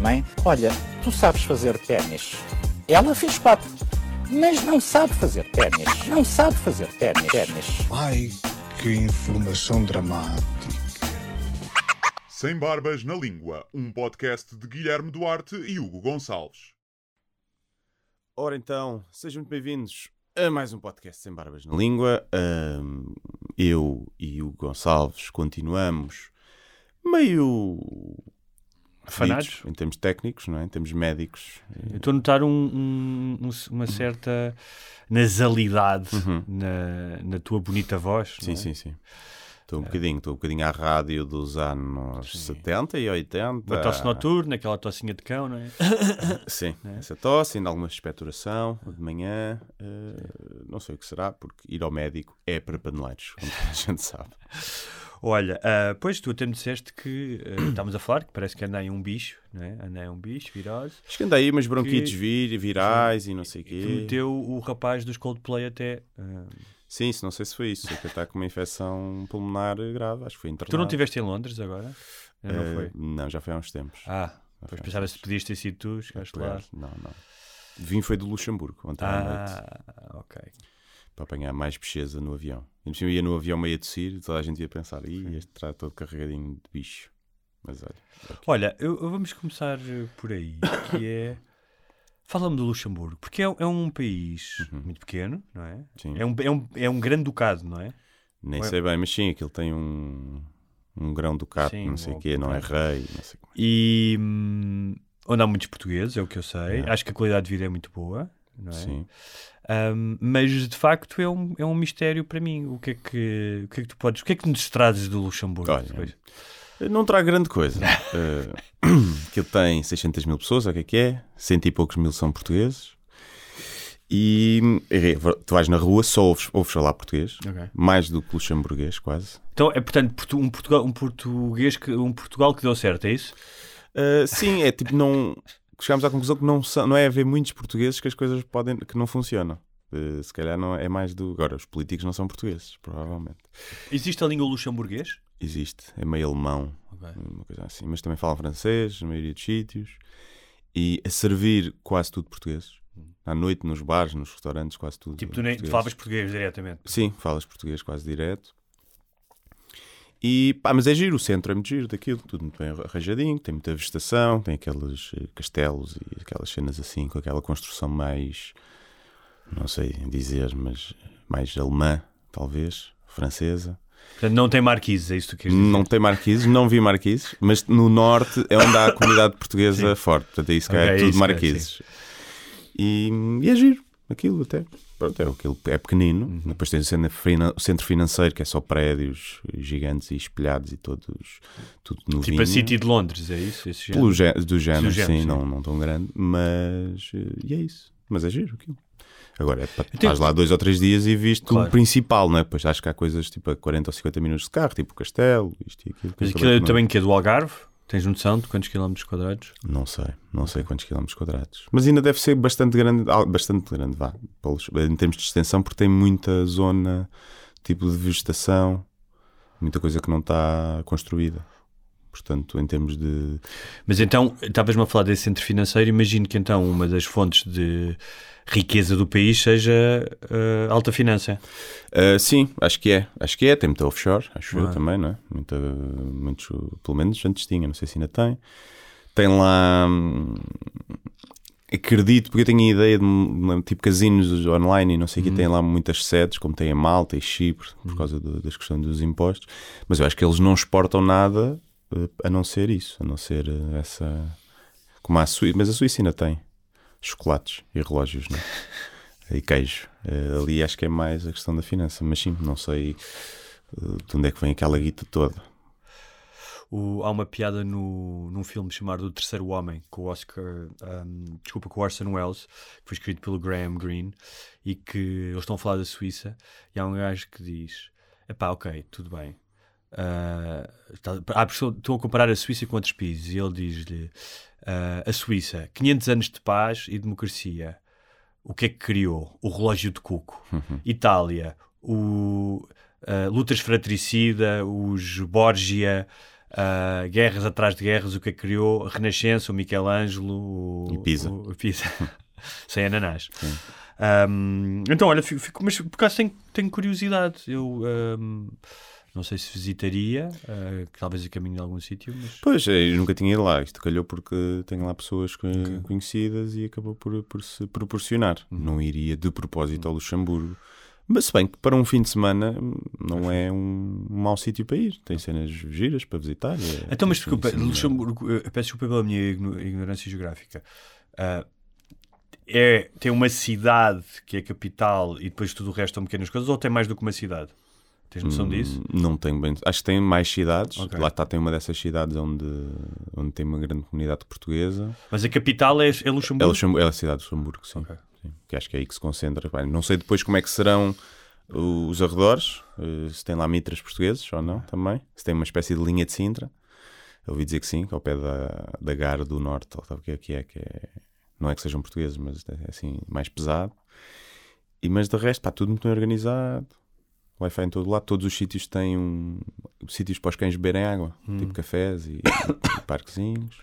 Mãe, olha, tu sabes fazer ténis. Ela fez quatro, mas não sabe fazer ténis. Não sabe fazer ténis. Ai, que informação dramática. Sem Barbas na Língua, um podcast de Guilherme Duarte e Hugo Gonçalves. Ora então, sejam muito bem-vindos a mais um podcast Sem Barbas na Língua. Ahm, eu e o Gonçalves continuamos meio Afanados? em termos técnicos, não é? em termos médicos. Eu estou a notar um- um- um- uma certa nasalidade na, na tua bonita voz. Sim, é? sim, sim. Estou um bocadinho, estou um bocadinho à rádio dos anos 70 e 80. Uma tosse noturna, aquela tossinha de cão, não é? Sim, essa tosse, ainda alguma expectoração de manhã. eh, não sei o que será, porque ir ao médico é para paneleiros, como a gente sabe. Olha, ah, pois tu até me disseste que ah, estávamos a falar que parece que anda aí um bicho, não é? Anda aí um bicho, virose, Acho que anda aí umas bronquites Que- vir, virais e não sei o que quê. meteu o rapaz dos Coldplay até. ah, Sim, não sei se foi isso. Sei que está com uma infecção pulmonar grave. Acho que foi internado. Tu não estiveste em Londres agora? Não foi? Não, já foi há uns tempos. Ah, pois pensava se podias ter sido tu, chegaste lá. Não, não. Vim foi do Luxemburgo ontem à noite Ah, ok. Para apanhar mais pecheza no avião. E cima ia no avião meio a tossir e toda a gente ia pensar, Ih, este está todo carregadinho de bicho. Mas olha, é Olha, eu, eu vamos começar eh, por aí, que é... Fala-me do Luxemburgo, porque é, é um país muito pequeno, não é? Uhum. Sim. É um, é, um, é um grande ducado, não é? nem Ué. sei bem, mas sim, aquilo tem um, um grão ducato, Sim, não sei o quê, não é rei, não sei como. E hum, onde há muitos portugueses, é o que eu sei. É. Acho que a qualidade de vida é muito boa, não é? Sim. Hum, mas de facto é um, é um mistério para mim. O que é que, o que, é que tu podes, o que é que nos trazes do Luxemburgo? Olha, depois? Não terá grande coisa. Eh, Aquilo tem 600 mil pessoas, o que é que é? Cento e poucos mil são portugueses. E eh, tu vais na rua, só ouves, ouves falar português, Ok. mais do que luxemburguês, quase. Então é portanto um, Portugal, um português que um Portugal que deu certo, é isso? Uh, sim, é tipo, não. Chegámos à conclusão que não, são, não é haver muitos portugueses que as coisas podem, que não funcionam. Uh, se calhar não é mais do. Agora, os políticos não são portugueses, provavelmente. Existe a língua luxemburguês? Existe, é meio alemão, uma coisa assim, mas também falam francês, na maioria dos sítios, e a servir quase tudo portugueses. À noite, nos bares, nos restaurantes, quase tudo. Tipo, tu nem falavas português diretamente. Sim, falas português quase direto. E pá, mas é giro, o centro é muito giro daquilo, tudo muito bem arranjadinho, tem muita vegetação, tem aqueles eh, castelos e aquelas cenas assim, com aquela construção mais, não sei dizer, mas mais alemã, talvez, francesa. Portanto, não tem marquises, é isso que tu queres dizer? Não tem marquises, não vi marquises, mas no norte é onde há a comunidade portuguesa forte, portanto aí se calhar Ok, é tudo isso, é, marquises. E, e é giro, aquilo até. Pronto, é, aquilo é pequenino. Uhum. Depois tens o centro, financeiro, que é só prédios gigantes e espelhados e todos, tudo novinho. Tipo a City de Londres, é isso? Esse? Pelo gé- do género, Do género, sim, sim. Não, não tão grande, mas eh, e é isso. Mas é giro aquilo. Agora, é para Então- estás lá dois ou três dias e viste Claro. o principal, não é? Pois acho que há coisas tipo a 40 ou 50 minutos de carro, tipo o castelo, isto e aquilo. Mas aquilo é também que é do Algarve? Tens noção de quantos quilómetros quadrados? Não sei, não sei quantos quilómetros quadrados. Mas ainda deve ser bastante grande, bastante grande, vá, em termos de extensão, porque tem muita zona, tipo de vegetação, muita coisa que não está construída. Portanto, em termos de. Mas então, estavas-me a falar desse centro financeiro, imagino que então uma das fontes de riqueza do país seja eh, alta finança. Ah, sim, acho que é. Acho que é. Tem muita offshore, acho eu Ah. também, não é? Muita, muitos, pelo menos antes tinha, não sei se ainda tem. Tem lá. hum, Acredito, porque eu tenho a ideia de hum, tipo casinos online e não sei o que, tem lá muitas sedes, como tem a Malta e Chipre, por causa do- das questões dos impostos. Mas eu acho que eles não exportam nada a não ser isso, a não ser eh, essa. Como a Suíça, mas a Suíça ainda tem chocolates e relógios, não é? E queijo. Eh, ali acho que é mais a questão da finança, mas sim, não sei eh, de onde é que vem aquela guita toda. O- há uma piada no, num filme chamado O Terceiro Homem, com o Oscar, um, desculpa, com o Orson Welles, que foi escrito pelo Graham Greene, e que eles estão a falar da Suíça, e há um gajo que diz: Epá, ok, tudo bem. Ah, está- há pessoa- estão a comparar a Suíça com outros países, e ele diz-lhe: ah, A Suíça, 500 anos de paz e democracia. O que é que criou? O relógio de cuco. Itália, o ah, lutas fratricida, os Borgia, ah, guerras atrás de guerras, o que é que criou? A Renascença, o Michelangelo, o, E Pisa. o- o Pisa. sem ananás. Ahm, então, olha, fico, fico- mas por acaso tenho, tenho curiosidade. Eu ahm, não sei se visitaria, que talvez a caminho de algum sítio, mas Pois, é, eu nunca tinha ido lá. Isto calhou porque tenho lá pessoas co- conhecidas e acabou por, por se proporcionar. Uhum. Não iria de propósito ao Luxemburgo. Mas se bem que para um fim de semana não é um, mau sítio para ir. Tem cenas giras para visitar. é- Então, mas desculpa, assim, Luxemburgo, eh, peço desculpa pela minha igno- ignorância geográfica. Ah, é, tem uma cidade que é a capital e depois tudo o resto são pequenas coisas, ou tem mais do que uma cidade? Tens noção disso? Hum, Não tenho bem. Acho que tem mais cidades. Ok. Lá está, tem uma dessas cidades onde, onde tem uma grande comunidade portuguesa. Mas a capital é, é É, Luxemburgo? Luxemburgo, é a cidade de Luxemburgo, sim. Ok. Sim, Que acho que é aí que se concentra. Bem, não sei depois como é que serão os arredores, eh, se tem lá mitras portugueses ou não também. Se tem uma espécie de linha de Sintra. Eu ouvi dizer que sim, que ao pé da, da Gara do Norte, ou sabe o que é que é, que é. Não é que sejam portugueses, mas é assim, mais pesado. E, mas de resto, pá, tudo muito bem organizado. Wi-Fi em todo lado. Todos os sítios têm um, sítios para os cães beberem água, tipo cafés e, e parquezinhos.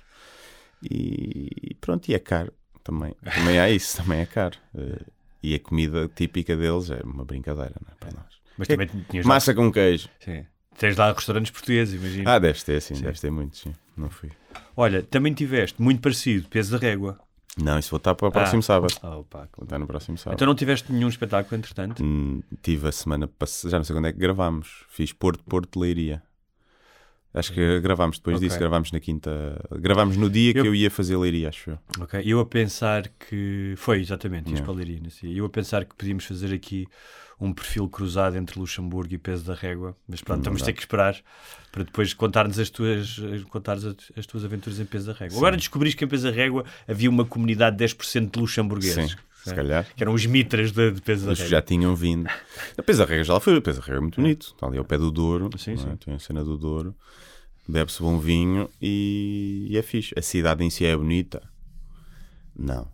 E pronto, e é caro também. Também há isso, também é caro. Eh, e a comida típica deles é uma brincadeira, não é? Para nós. Mas Que- também tinhas lá, Massa com queijo. sim. Tens lá restaurantes portugueses, imagina. Ah, deves ter, sim, deves ter muitos, sim. Não fui. Olha, também tiveste, muito parecido, peso da régua. Não, isso vou estar para o próximo Ah. sábado. Ah, opa, Vou estar no próximo sábado. Então não tiveste nenhum espetáculo, entretanto? Hum, tive a semana passada, já não sei quando é que gravámos. Fiz Porto, Porto, Leiria. Acho que gravámos depois Ok. disso, gravámos na quinta. Gravámos no dia que Eu- eu ia fazer Leiria, acho eu. Ok, eu a pensar que. Foi, exatamente, ias Não. para Leiria, dia. Eu a pensar que podíamos fazer aqui um perfil cruzado entre Luxemburgo e Peso da Régua, mas pronto, Não vamos ter que esperar para depois contar-nos as tuas, contares as, as tuas aventuras em Peso da Régua. Agora descobriste que em Peso da Régua havia uma comunidade de 10% de luxemburgueses. Sim, se calhar. Que eram os mitras de, de Peso da Régua. já tinham vindo. A Pesa Rega já lá foi. A Pesa Rega é muito bonito. Está ali ao pé do Douro. Sim, é? sim. Tem a cena do Douro. Bebe-se bom vinho e... e é fixe. A cidade em si é bonita? Não.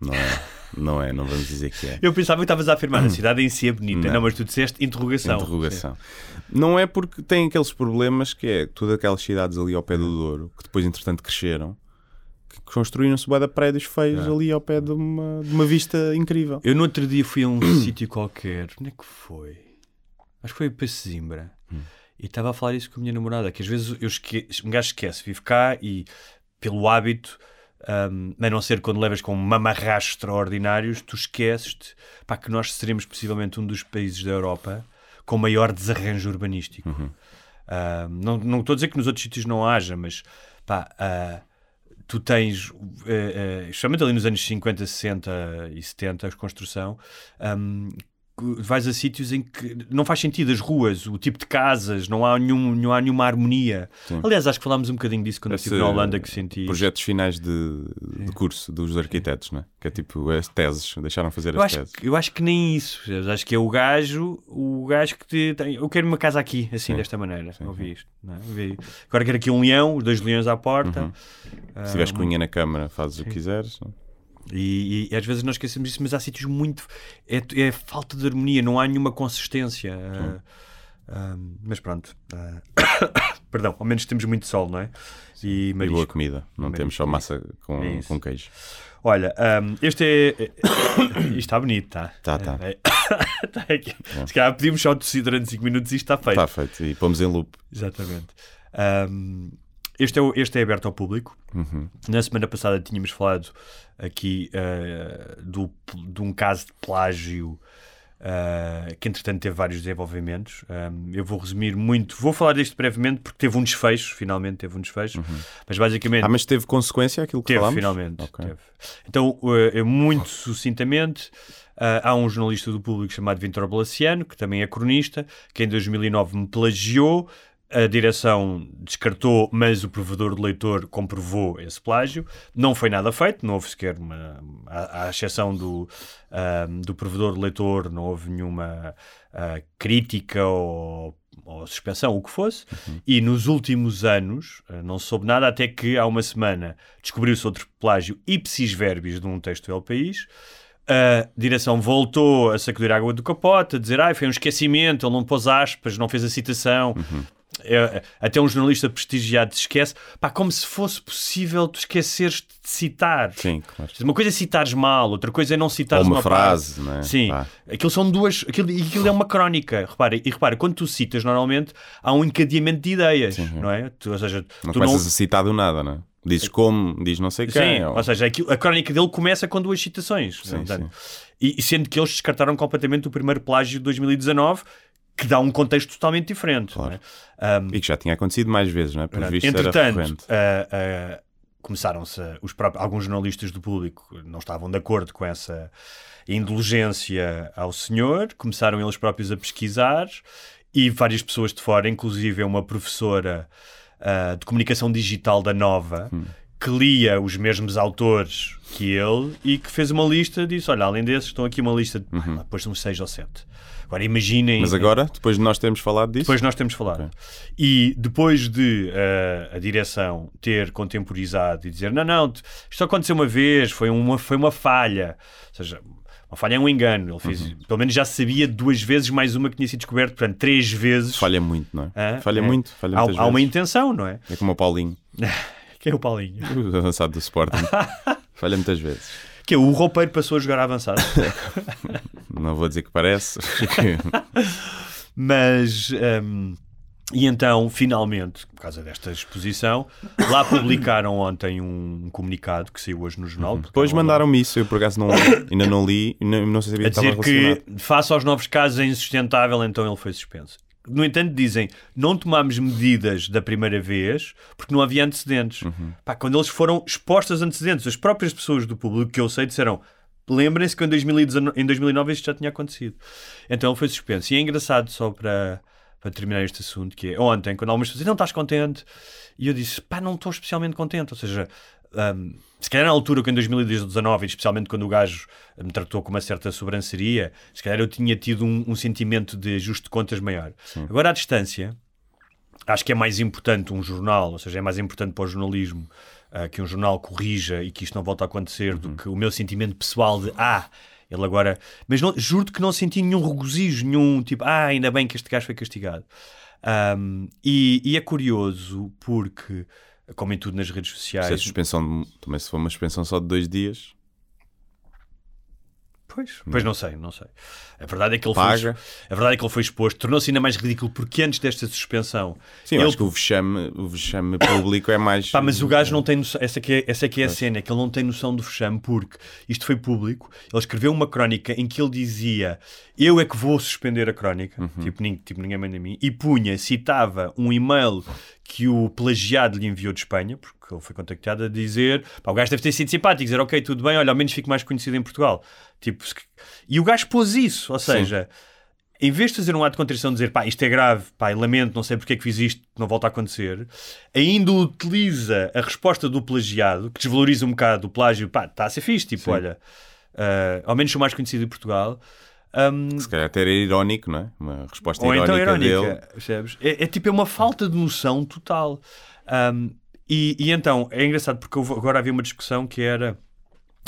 Não é. Não é. Não vamos dizer que é. Eu pensava que estavas a afirmar a cidade em si é bonita. Não, Não. mas tu disseste interrogação. Interrogação. Não é porque tem aqueles problemas que é todas aquelas cidades ali ao pé do Douro, que depois entretanto cresceram, que construíram-se bué de prédios feios ali ao pé de uma, de uma vista incrível. Eu no outro dia fui a um sítio qualquer. Onde é que foi? Acho que foi para Sesimbra. E estava a falar isso com a minha namorada, que às vezes eu esque... um gajo esquece, vive cá e pelo hábito, um, a não ser quando levas com mamarrachos extraordinários, tu esqueces-te pá, que nós seremos possivelmente um dos países da Europa com maior desarranjo urbanístico. Um, não, não estou a dizer que nos outros sítios não haja, mas pá, ah, tu tens, eh, especialmente ali nos anos 50, 60 e 70, a construção, que vais a sítios em que não faz sentido as ruas, o tipo de casas, não há, nenhum, não há nenhuma harmonia. Aliás, acho que falámos um bocadinho disso quando eu estive Esse na Holanda, que senti. Projetos finais de, de curso dos arquitetos, né? que é tipo as teses, deixaram fazer Eu as acho, teses. que- eu acho que nem isso. Eu acho que é o gajo, o gajo que te tem. Eu quero uma casa aqui, assim, desta maneira. Ouvi isto. Não é? Ouvi. Agora quero aqui um leão, os dois leões à porta. Uhum. Ah, Se tiveres cunha na câmara, fazes o que quiseres. E, e às vezes nós esquecemos isso, mas há sítios muito. É, é falta de harmonia, não há nenhuma consistência. Ah, ah, mas pronto. ah, perdão, ao menos temos muito sol, não é? E E boa comida. Não temos só massa com, É com queijo. Olha, ahm, este é. Isto está bonito, tá? Tá, tá. É, tá aqui. Se calhar pedimos só tossir durante 5 minutos e isto está feito. Está feito. E pomos em loop. Exatamente. Ahm, este, é, este é aberto ao público. Uhum. Na semana passada tínhamos falado aqui ah, do, de um caso de plágio ah, que, entretanto, teve vários desenvolvimentos. Ahm, eu vou resumir muito, vou falar disto brevemente porque teve um desfecho, finalmente teve um desfecho. Mas basicamente. Ah, mas teve consequência aquilo que Teve, falámos? finalmente. Ok. teve. Então, eh, muito sucintamente, eh, há um jornalista do público chamado Vintor Balaciano, que também é cronista, que em 2009 me plagiou A direção descartou, mas o provedor do leitor comprovou esse plágio. Não foi nada feito, não houve sequer uma. À, à exceção do, ahm, do provedor do leitor, não houve nenhuma ah, crítica ou, ou suspensão, o que fosse. E nos últimos anos ah, não se soube nada, até que há uma semana descobriu-se outro plágio ipsis verbis de um texto do El País. A direção voltou a sacudir a água do capote, a dizer ah, foi um esquecimento, ele não pôs aspas, não fez a citação. É, até um jornalista prestigiado se esquece, pá, como se fosse possível tu esqueceres de citar. Sim, claro. Uma coisa é citares mal, outra coisa é não Ou citares uma uma frase, parte. não é? Sim, Pá. aquilo são duas, aquilo, e aquilo é uma crónica. Repara, e repara, quando tu citas, normalmente há um encadeamento de ideias, não é? Tu, ou seja, Não tu começas a citar do nada, não é? Dizes como, diz não sei quem. Sim, ou- ou seja, aquilo- a crónica dele começa com duas citações. Sim, portanto. E, e sendo que eles descartaram completamente o primeiro plágio de 2019, que dá um contexto totalmente diferente. não é? Um, E que já tinha acontecido mais vezes, não é? Por visto Entretanto, ah, ah, começaram-se a- os próprios, alguns jornalistas do público não estavam de acordo com essa indulgência ao senhor, começaram eles próprios a pesquisar e várias pessoas de fora, inclusive uma professora ah, de comunicação digital da Nova, Hum. que lia os mesmos autores que ele e que fez uma lista disse: Olha, além desses, estão aqui uma lista de Uhum. ah, depois são seis ou sete. Agora imaginem. Mas agora, depois de nós termos falado disso, Depois nós temos falado. E depois de eh, a direção ter contemporizado e dizer não, não, isto aconteceu uma vez, foi uma, foi uma falha. Ou seja, uma falha é um engano. Ele fez, Uhum. pelo menos já sabia duas vezes mais uma que tinha sido descoberto, portanto, três vezes. falha muito, não é? Hã? Falha É. muito, falha há, há uma intenção, não é? É como o Paulinho, Quem é o Paulinho? o avançado do Sporting. falha muitas vezes. Que é o roupeiro passou a jogar avançado. Não vou dizer que parece. Mas. hum, e então, finalmente, por causa desta exposição, lá publicaram ontem um comunicado que saiu hoje no jornal. porque Depois mandaram-me isso, eu por acaso não, ainda não li, não, não sei se sabia a que dizer que, face aos novos casos, é insustentável, então ele foi suspenso. No entanto, dizem, não tomámos medidas da primeira vez porque não havia antecedentes. Uhum. Pá, quando eles foram expostos a antecedentes, as próprias pessoas do público que eu sei disseram lembrem-se que em, 2019, em 2009 isto já tinha acontecido. Então ele foi suspenso. E é engraçado, só para, para terminar este assunto, que é ontem, quando algumas pessoas dizem, não estás contente? E eu disse, pá, não estou especialmente contente. Ou seja, hum, se calhar na altura, que em 2019, e especialmente quando o gajo me tratou com uma certa sobranceria, se calhar eu tinha tido um, um sentimento de ajuste de contas maior. Agora, à distância, acho que é mais importante um jornal, ou seja, é mais importante para o jornalismo ah, que um jornal corrija e que isto não volte a acontecer do que o meu sentimento pessoal de ah, ele agora. Mas não, juro que não senti nenhum regozijo, nenhum tipo, ah, ainda bem que este gajo foi castigado. Ahm, e, e é curioso porque, como em tudo nas redes Se sociais. a suspensão, de- também se for uma suspensão só de dois dias, Pois, pois não sei, não sei. A verdade é que ele Paga. foi, a verdade é que ele foi exposto, tornou-se ainda mais ridículo porque antes desta suspensão, sim, ele acho que o vexame, o vexame público é mais. Pá, mas o gajo não tem noção, essa, que é, essa que é a cena, é que ele não tem noção do fechame, porque isto foi público. Ele escreveu uma crónica em que ele dizia: Eu é que vou suspender a crónica, Uhum. tipo, nin- tipo, ninguém manda a mim, e punha, citava um e-mail que o plagiado lhe enviou de Espanha, porque ele foi contactado a dizer: pá, o gajo deve ter sido simpático, dizer, ok, tudo bem, olha, ao menos fico mais conhecido em Portugal. Tipo, e o gajo pôs isso, ou seja. Em vez de fazer um ato de contrição, dizer pá, isto é grave, pá, lamento, não sei porque é que fiz isto, não volta a acontecer, ainda utiliza a resposta do plagiado, que desvaloriza um bocado o plágio, pá, está a ser fixe, tipo, olha, ah, ao menos sou mais conhecido em Portugal. Ahm, Se calhar até era irónico, não é? Uma resposta ou então irónica, irónica, dele. percebes? É, é tipo, é uma falta de noção total. Ahm, e, e então, é engraçado porque agora havia uma discussão que era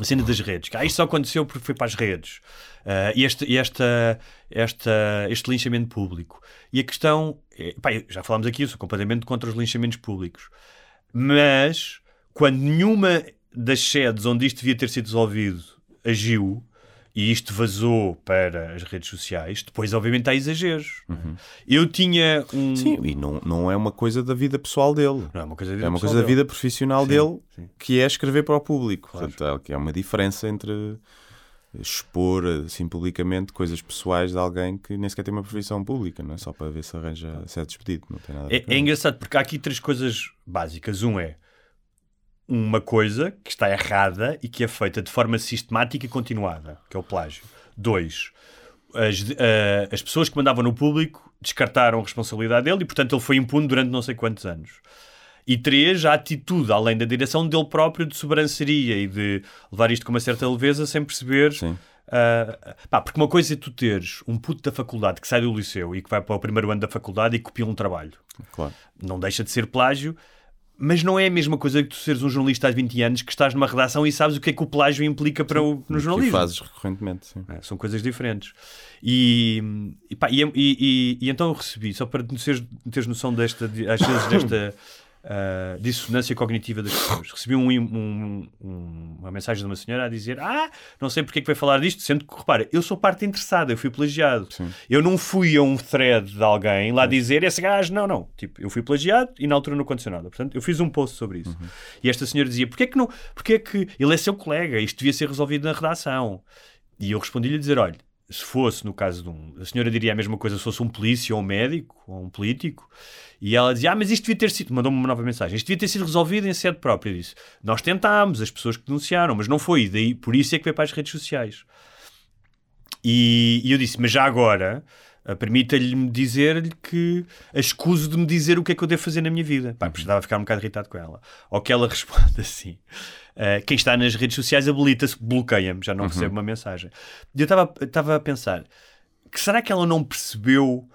a cena das redes. Ah, isto só aconteceu porque foi para as redes. E este, esta, esta, este linchamento público. E a questão, é, pá, já falámos aqui, eu sou completamente contra os linchamentos públicos. Mas, quando nenhuma das sedes onde isto devia ter sido resolvido agiu, e isto vazou para as redes sociais, depois obviamente há exageros. é? Eu tinha um... Sim, e não, não é uma coisa da vida pessoal dele. Não é uma coisa, É uma coisa da dele. vida profissional Sim, dele, sim. que é escrever para o público. Portanto, há- que é uma diferença entre expor assim publicamente coisas pessoais de alguém que nem sequer tem uma profissão pública, não é? Só para ver se arranja se é despedido. Não tem nada É, é engraçado porque há aqui três coisas básicas. Um é uma coisa que está errada e que é feita de forma sistemática e continuada, que é o plágio. Dois, as, eh, as pessoas que mandavam no público descartaram a responsabilidade dele e, portanto, ele foi impune durante não sei quantos anos. E três, a atitude, além da direção dele próprio, de sobranceria e de levar isto com uma certa leveza sem perceber. Sim. ah, pá, porque uma coisa é tu teres um puto da faculdade que sai do liceu e que vai para o primeiro ano da faculdade e copia um trabalho. Claro. Não deixa de ser plágio, mas não é a mesma coisa que tu seres um jornalista há 20 anos que estás numa redação e sabes o que é que o plágio implica para o, no Que jornalismo. fazes recorrentemente, sim. É, são coisas diferentes. E, e, pá, e, e- então eu recebi, só para teres, teres noção desta, de- às vezes desta ah, dissonância cognitiva das pessoas, recebi um, um- um- uma mensagem de uma senhora a dizer: Ah, não sei porque é que vai falar disto, sendo que, repara, eu sou parte interessada, eu fui plagiado. Eu não fui a um thread de alguém lá dizer esse gajo, não, não. Tipo, eu fui plagiado e na altura não aconteceu nada. Portanto, eu fiz um post sobre isso. E esta senhora dizia: Porquê é que não? Porquê é que ele é seu colega? Isto devia ser resolvido na redação. E eu respondi-lhe a dizer: olha, se fosse no caso de um. A senhora diria a mesma coisa se fosse um polícia ou um médico ou um político. E ela dizia: Ah, mas isto devia ter sido. Mandou-me uma nova mensagem. Isto devia ter sido resolvido em sede própria. Eu disse: Nós tentámos, as pessoas que denunciaram, mas não foi. Daí, por isso é que veio para as redes sociais. E, e eu disse: Mas já agora. Ah, Permita-lhe dizer-lhe que escuso de me dizer o que é que eu devo fazer na minha vida. Pá, precisava ficar um bocado irritado com ela. Ou que ela responda assim: ah, Quem está nas redes sociais habilita-se, bloqueia-me, já não recebo uma mensagem. E eu estava- a pensar: que será que ela não percebeu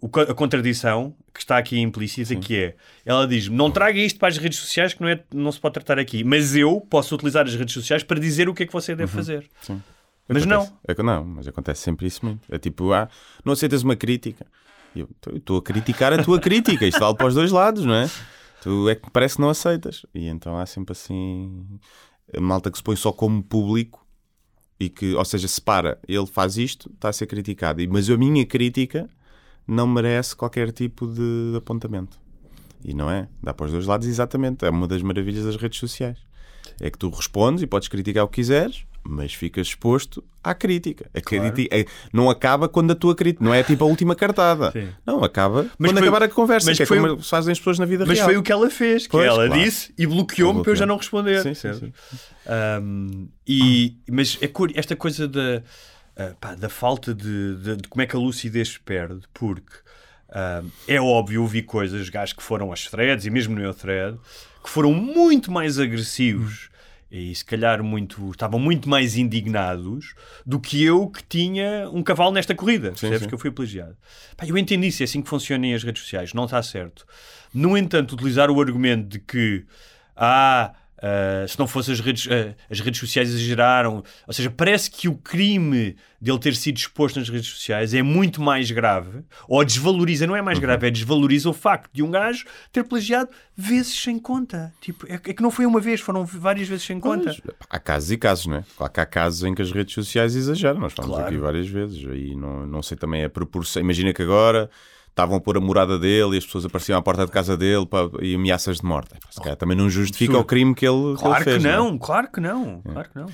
o co- a contradição que está aqui implícita, que é, ela diz não traga isto para as redes sociais que não, é, não se pode tratar aqui, mas eu posso utilizar as redes sociais para dizer o que é que você deve fazer. Sim. Mas Acontece. não. É não, mas acontece sempre isso muito. É tipo, ah, não aceitas uma crítica. Eu "Então, eu estou a criticar a tua crítica. Isto vale para os dois lados, não é? Tu é que parece que não aceitas. E então há sempre assim a malta que se põe só como público e que, ou seja, separa, ele faz isto, está a ser criticado. Mas a minha crítica não merece qualquer tipo de apontamento. E não é? Dá para os dois lados exatamente. É uma das maravilhas das redes sociais. É que tu respondes e podes criticar o que quiseres, mas ficas exposto à crítica. A criti- é- não acaba quando a tua crítica. Não é tipo a última cartada. Sim. Não, acaba Mas quando foi- acabar a conversa. mas que é foi como fazem as pessoas na vida Mas real. foi o que ela fez, que Pois, ela claro. disse e bloqueou-me para eu já não responder. Sim, sim, sim. Um, e, mas é esta coisa da, ah, pá, da falta de, de- de como é que a lucidez se perde, porque ah, é óbvio, eu vi coisas, gajos que foram às threads e mesmo no meu thread, que foram muito mais agressivos e se calhar muito, estavam muito mais indignados do que eu que tinha um cavalo nesta corrida. Percebes sim. que eu fui plagiado. Pá, eu entendi isso, é assim que funcionam as redes sociais, não está certo. No entanto, utilizar o argumento de que ah, ah, se não fossem as redes, ah, as redes sociais exageraram, ou seja, parece que o crime dele ter sido exposto nas redes sociais é muito mais grave, ou desvaloriza, não é mais grave, é desvaloriza o facto de um gajo ter plagiado vezes sem conta. Tipo, é, é que não foi uma vez, foram várias vezes sem conta. Há casos e casos, não é? Claro que há casos em que as redes sociais exageram. Nós falamos Claro. aqui várias vezes. Aí não, não sei também a proporção. Imagina que agora estavam a pôr a morada dele e as pessoas apareciam à porta de casa dele pá, e ameaças de morte. É, pá, Se calhar também não justifica Absurdo. o crime que ele, que Claro ele fez. que é? não, claro que não, claro que não.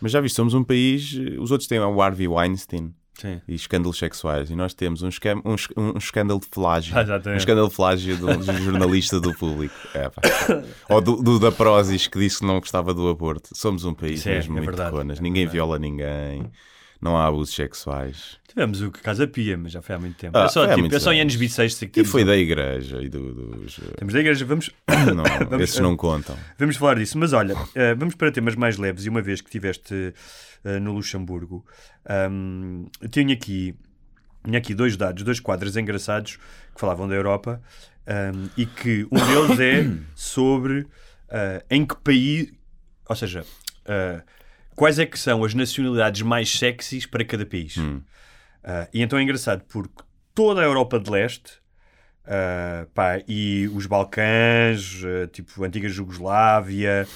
Mas já viste, somos um país. Os outros têm o Harvey Weinstein. Sim. E escândalos sexuais, e nós temos um, escam- um, um escândalo de flágio. Ah, um escândalo de flágio de um de um jornalista do público. É. Ou do, do da Prozis que disse que não gostava do aborto. Somos um país é- mesmo é muito verdade, conas. é Ninguém viola ninguém. Não há abusos sexuais. Tivemos o Casa Pia, mas já foi há muito tempo. Ah, é só, tipo, é só em anos. bissextos que E foi da igreja e do- dos. temos da igreja. Vamos, Não, Vamos- esses não contam. vamos falar disso. Mas olha, eh, vamos para temas mais leves. E uma vez que estiveste eh, no Luxemburgo, eu tinha aqui, tinha aqui dois dados, dois quadros engraçados que falavam da Europa ahm, e que um deles é sobre ah, em que país, ou seja, ah, quais é que são as nacionalidades mais sexys para cada país. Ah, e então é engraçado porque toda a Europa de Leste ah, pá, e os Balcãs, ah, tipo a antiga Jugoslávia,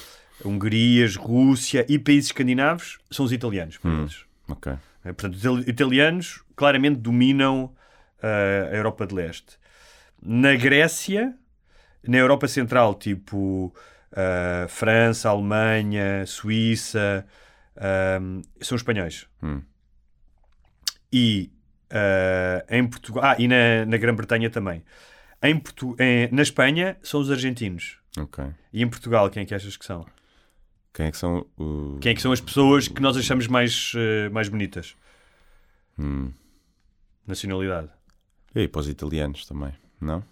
Hungrias, Rússia e países escandinavos são os italianos. por eles. Ok. Eh, Portanto, os itali- italianos claramente dominam a Europa de Leste. Na Grécia, na Europa Central, tipo França, Alemanha, Suíça, ah, são espanhóis. Hum. E ah, em Portugal, ah, e na, na Grã-Bretanha também. Em Portu, em- na Espanha são os argentinos. Ok. E em Portugal, quem é que achas que são? Quem é que são o. Quem é que são as pessoas que nós achamos mais, eh, mais bonitas? Hum. nacionalidade. E para os italianos também, não?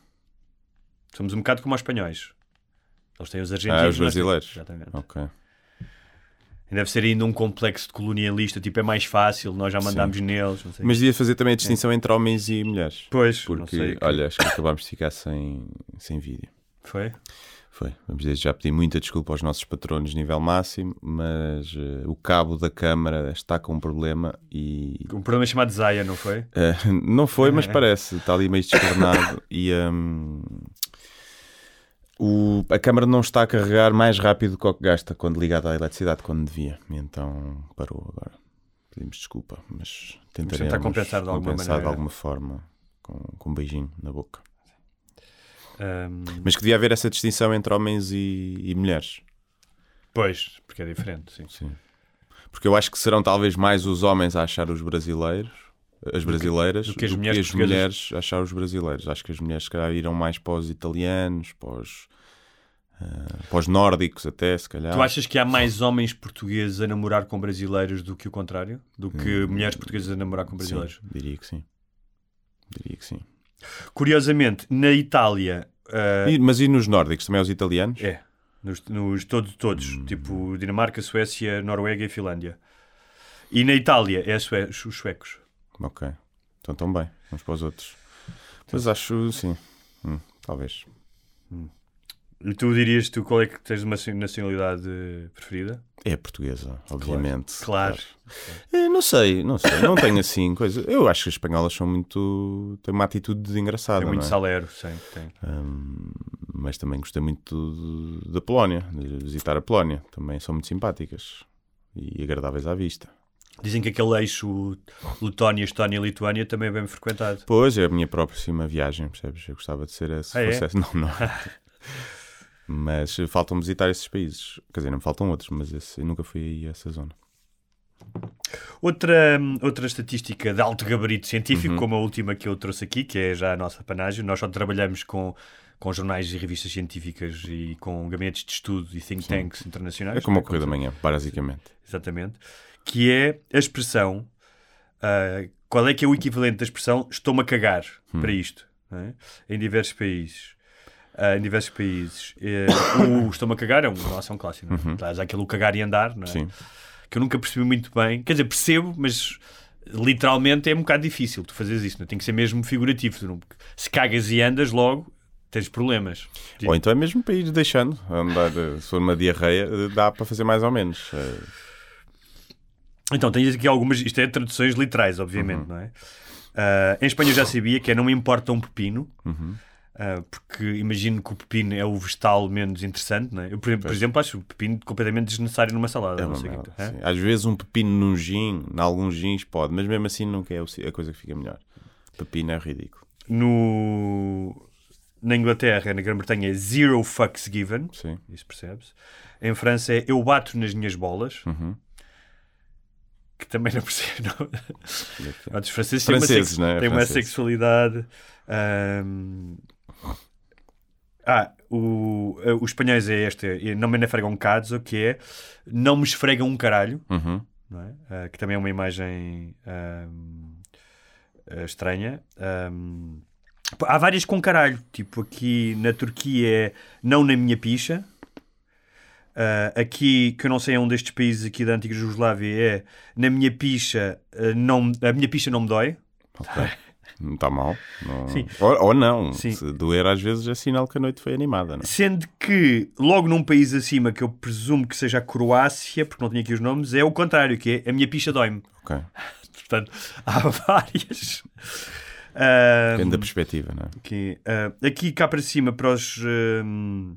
Somos um bocado como os espanhóis. Eles têm os argentinos. Ah, os nós brasileiros. Exatamente. Ok. Deve ser ainda um complexo de colonialista, tipo, é mais fácil, nós já mandámos neles. Não sei. Mas devia fazer também a distinção entre homens e mulheres. Pois, Porque, sei. olha, acho que acabámos de ficar sem, sem vídeo. Foi? Foi. Vamos desde já pedir muita desculpa aos nossos patronos nível máximo, mas eh, o cabo da câmara está com um problema e. Um programa chamado Zaya, não foi? eh, não foi, mas parece. Está ali meio descarnado e. hum, o- a câmara não está a carregar mais rápido do que o que gasta quando ligada à eletricidade, quando devia. E então parou agora. Pedimos desculpa, mas tentaremos tentar compensar de alguma compensar de alguma forma com, com um beijinho na boca. Ahm, Mas que devia haver essa distinção entre homens e, e mulheres. pois, porque é diferente, sim. Sim. Porque eu acho que serão talvez mais os homens a achar os brasileiros, as brasileiras, do que as mulheres portuguesas. mulheres a achar os brasileiros. Acho que as mulheres, se calhar, irão mais para os italianos, para os, ah, para os nórdicos, até, se calhar. Tu achas que há mais homens portugueses a namorar com brasileiros do que o contrário? Do que mulheres portuguesas a namorar com brasileiros? Sim, diria que sim. Diria que sim. Curiosamente, na Itália. ah, E- mas e nos nórdicos? Também os italianos? É, nos, nos todos, todos Hum. tipo Dinamarca, Suécia, Noruega e Finlândia. E na Itália é sue- os suecos. Ok. Então estão bem, uns para os outros. Mas acho, sim. Hum, talvez. E tu dirias tu qual é que tens uma nacionalidade preferida? É portuguesa, obviamente. Claro. Eh, Não sei, não sei. Não tenho assim coisa. Eu acho que as espanholas são muito. têm uma atitude engraçada. É muito é? salero, sempre tem. Hum, mas também gostei muito da Polónia, de visitar a Polónia. Também são muito simpáticas e agradáveis à vista. Dizem que aquele eixo Letónia, Estónia e Lituânia também é bem frequentado. Pois é a minha próxima viagem, percebes? Eu gostava de ser esse. Ah, é? fosse esse. Não, não. mas faltam visitar esses países. Quer dizer, não faltam outros, mas esse, eu nunca fui aí a essa zona. Outra, outra estatística de alto gabarito científico, Uhum. como a última que eu trouxe aqui, que é já a nossa panágio, nós só trabalhamos com, com jornais e revistas científicas e com gabinetes de estudo e think tanks internacionais. É como a não corrida da manhã, basicamente. Exatamente. Que é a expressão. ah, qual é que é o equivalente da expressão estou-me a cagar Hum. para isto? é? Em diversos países. Ah, em diversos países. Eh, o estou-me a cagar é uma ação clássica. É? Traz aquele cagar e andar, não é? Uhum. Sim. que eu nunca percebi muito bem. Quer dizer, percebo, mas literalmente é um bocado difícil tu fazeres isso. Não? Tem que ser mesmo figurativo. Não- Se cagas e andas logo, tens problemas. Ou então é mesmo para ir deixando andar. eh, Se for uma diarreia, eh, dá para fazer mais ou menos. Eh, Então, tens aqui algumas. Isto é traduções literais, obviamente, Uhum. não é? Ah, em espanhol já sabia que é não me importa um pepino. Uhum. ah, porque imagino que o pepino é o vegetal menos interessante, não é? Eu, por, por exemplo, acho o pepino completamente desnecessário numa salada. É não sei merda, sim. Às vezes um pepino num gin, em alguns gins pode, mas mesmo assim nunca é a coisa que fica melhor. Pepino é ridículo. No... Na Inglaterra, na Grã-Bretanha, é zero fucks given. Sim. Isso percebe-se. Em França é eu bato nas minhas bolas. Uhum. Que também não percebo. Não. Os franceses têm, Franceses, uma, né? têm uma sexualidade. ahm, Ah, o, eh, os espanhóis é este, é, não me esfregam um caso, que é não me esfregam um caralho, Uhum. é? Ah, que também é uma imagem ahm, ah, estranha. Ahm, há várias com caralho, tipo aqui na Turquia é não na minha picha. Ah, aqui, que eu não sei, é um destes países aqui da antiga Jugoslávia, é na minha picha, ah, não, a minha picha não me dói. Ok. Não está mal. Não- Sim. Ou, ou não. Sim. Se doer às vezes é sinal que a noite foi animada. Não? é? Sendo que, logo num país acima, que eu presumo que seja a Croácia, porque não tinha aqui os nomes, é o contrário, que é a minha picha dói-me. Ok. Portanto, há várias. Depende da perspectiva, não é? aqui, ah, aqui cá para cima, para os, ahm,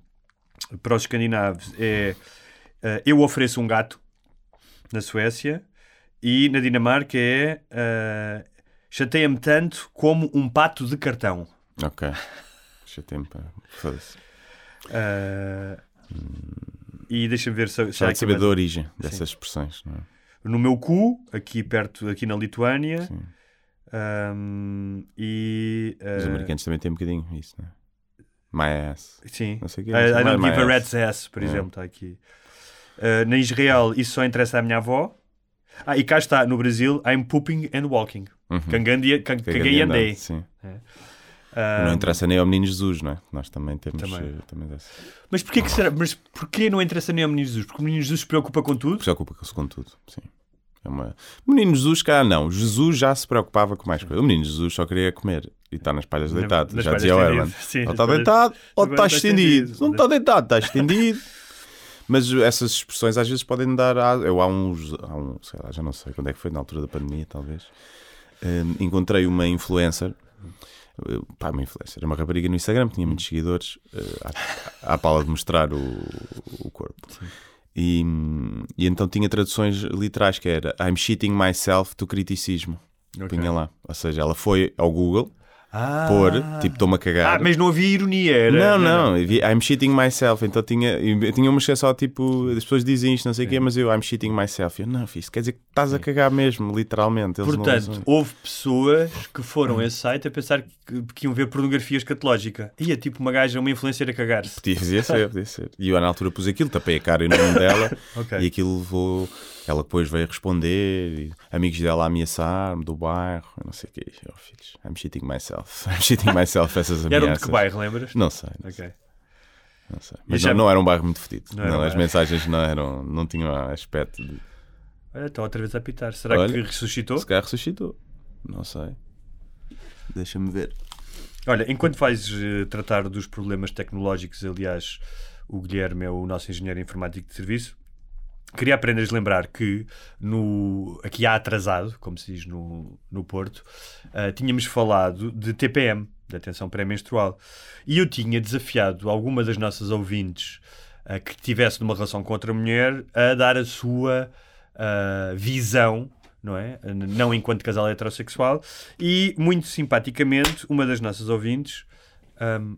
para os escandinavos, é ah, eu ofereço um gato na Suécia e na Dinamarca é ah, chateia-me tanto como um pato de cartão. Ok. Tempo para. Foda-se. Ah, e deixa-me ver se, Já de saber da origem dessas expressões, não é? no meu cu, aqui perto, aqui na Lituânia. Sim. Ahm, e Os ah, americanos também têm um bocadinho isso, não é? My ass. sim, Não sei o I, não sei I don't give a rat's ass, por É. exemplo, está aqui. Ah, na Israel, isso só interessa à minha avó. Ah, e cá está, no Brasil, I'm pooping and walking. Ca- Caguei e andei. Sim. Ah, Não interessa nem ao Menino Jesus, não é? Nós também temos. Também. eh, também. Mas porquê que será? Mas porquê não interessa nem ao Menino Jesus? Porque o Menino Jesus se preocupa com tudo? Preocupa-se com tudo, sim. É uma... Menino Jesus, cá não. Jesus já se preocupava com mais coisas. O menino Jesus só queria comer e está nas palhas deitado. nas já dizia o. Herman. Sim, Ou está deitado ou está estendido. não está deitado, está estendido. Mas essas expressões às vezes podem dar. a- Eu há uns. Há um, sei lá, já não sei quando é que foi, na altura da pandemia, talvez. hum, encontrei uma influencer. Pá, uma influencer. Uma rapariga no Instagram, tinha muitos seguidores. eh, à, à pala de mostrar o, o corpo. E, e então tinha traduções literais que era I'm cheating myself to criticismo. Punha lá. Ou seja, ela foi ao Google Ah, pôr, tipo, estou-me a cagar. ah, mas não havia ironia. Era, Não, não, vi, I'm cheating myself. Então tinha, tinha uma que é só tipo, as pessoas dizem isto, não sei o quê, mas eu I'm cheating myself. Eu, não, isso quer dizer que estás a cagar mesmo, literalmente. Eles não Portanto, usam- houve pessoas que foram a esse site a pensar que, que iam ver pornografia escatológica. Ia tipo uma gaja, uma influencer a cagar-se. Podia ser, podia ser. E eu na altura pus aquilo, tapei a cara e o nome dela Ok. e aquilo levou. Ela depois veio responder, e amigos dela a ameaçar-me do bairro, eu não sei o quê. Oh, filhos, I'm cheating myself. I'm cheating myself essas E eram de ameaças. que bairro, lembras? Não sei, não, Ok. não sei. Mas já- não, não era um bairro muito fedido. Não Não, era as mensagens não eram, não tinham aspecto de. Olha, está outra vez a apitar. Será Olha. que ressuscitou? Se calhar ressuscitou. Não sei. Deixa-me ver. Olha, enquanto vais eh, tratar dos problemas tecnológicos, aliás, o Guilherme é o nosso engenheiro informático de serviço, queria apenas lembrar que no, aqui há atrasado, como se diz no, no Porto, ah, tínhamos falado de TPM, de atenção pré-menstrual, e eu tinha desafiado alguma das nossas ouvintes ah, que tivesse numa relação com outra mulher a dar a sua ah, visão não é? Não enquanto casal heterossexual. E, muito simpaticamente, uma das nossas ouvintes. Um...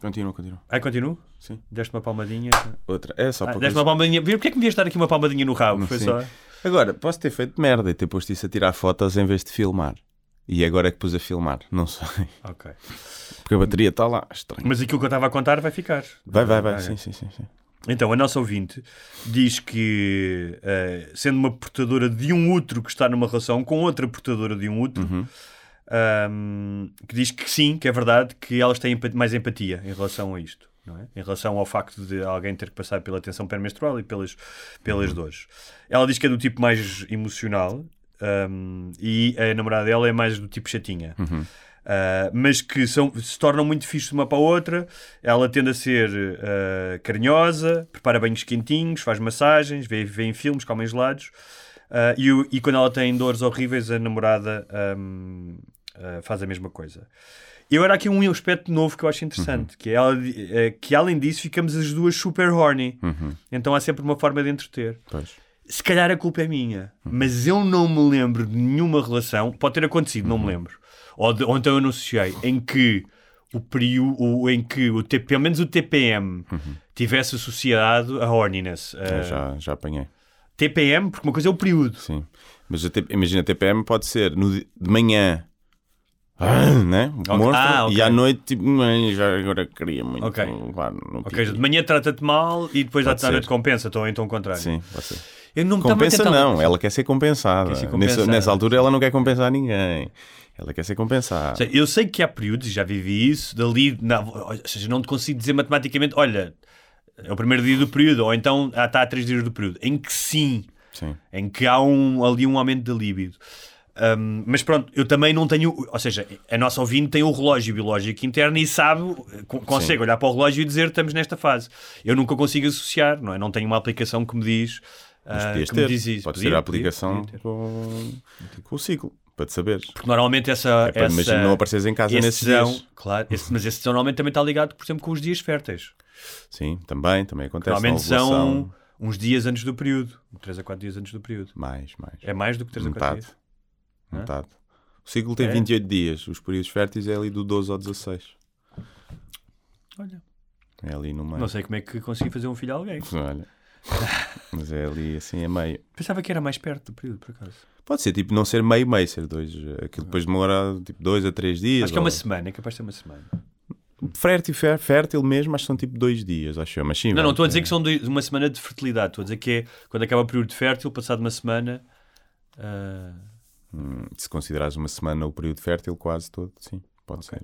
Continua, continua. Ai, continuo? Sim. Deste uma palmadinha. Outra. É só Ah, para. deste uma palmadinha. Porquê é que me vieste dar aqui uma palmadinha no rabo? Não Foi sei. só. Agora, posso ter feito merda e ter posto isso a tirar fotos em vez de filmar. E agora é que pus a filmar. Não sei. Ok. Porque a bateria está lá. Estranho. Mas aquilo que eu estava a contar vai ficar. Vai, vai, vai. Ah, Sim, é. sim, sim. sim. Então, a nossa ouvinte diz que, eh, sendo uma portadora de um útero que está numa relação com outra portadora de um útero, Uhum. Ahm, que diz que sim, que é verdade, que elas têm mais empatia em relação a isto. Não é? Em relação ao facto de alguém ter que passar pela tensão pré-menstrual e pelas, pelas dores. Ela diz que é do tipo mais emocional ahm, e a namorada dela é mais do tipo chatinha. Uh, mas que são, se tornam muito fixos de uma para a outra. Ela tende a ser uh, carinhosa, prepara banhos quentinhos, faz massagens, vê, vê em filmes, come gelados. Uh, e, e quando ela tem dores horríveis, a namorada um, uh, faz a mesma coisa. Eu era aqui um aspecto novo que eu acho interessante, que é ela, eh, que além disso ficamos as duas super horny. Então há sempre uma forma de entreter. Pois. Se calhar a culpa é minha, mas eu não me lembro de nenhuma relação, pode ter acontecido, não me lembro. Ou, de- ou então eu não associei, em que o período, em que o TP, pelo menos o TPM tivesse associado a horniness. Eu A já, já apanhei. TPM, porque uma coisa é o período. Sim. Mas imagina, TPM pode ser no de manhã. Ah, né? Ok. Monstro, Ah, ok. E à noite, tipo, "Mãe, já agora queria muito. Ok. pipi." de manhã trata-te mal e depois Pode à noite compensa, ou então ao contrário. Sim, pode ser. Eu não Compensa não, ela quer ser compensada. Quer ser Nessa, compensada. nessa altura ela não quer compensar ninguém. Ela quer ser compensada. Eu sei que há períodos, e já vivi isso, dali, na- ou seja, não te consigo dizer matematicamente, olha, é o primeiro dia do período, ou então ah, está a três dias do período, em que sim, Sim. em que há um, ali um aumento da libido. Um, mas pronto, eu também não tenho, ou seja, a nossa ouvinte tem o relógio biológico interno e sabe, co- consegue olhar para o relógio e dizer estamos nesta fase. Eu nunca consigo associar, não é? Não tenho uma aplicação que me diz, Mas ah, podias que me ter. diz isso. Pode Podia, ser a podia, aplicação podia ter. com, com o ciclo, para te saberes. Porque normalmente essa. É para essa imagina não apareceres em casa esse nesses tesão- dias. Claro, esse- mas esse normalmente também está ligado, por exemplo, com os dias férteis. Sim, também, também acontece. Normalmente são uns dias antes do período. 3 a 4 dias antes do período. Mais, mais. É mais do que 3 a 4 Metade. dias. Metade. O ciclo tem É? 28 dias. Os períodos férteis é ali do 12 ao 16. Olha, É ali no meio. não sei como é que consegui fazer um filho a alguém. Olha. Mas é ali assim a meio. Pensava que era mais perto do período, por acaso. Pode ser tipo não ser meio, meio, ser dois. Aquilo depois demora tipo dois a três dias. Acho que é uma semana, é capaz de ser uma semana. Fértil, fé- fértil mesmo, acho que são tipo dois dias, acho eu. Mas sim, Não, não, estou a dizer é. que são dois- uma semana de fertilidade. Estou a dizer que é quando acaba o período fértil, passado uma semana. ah, Hum, se considerares uma semana o período fértil quase todo, sim, pode ser.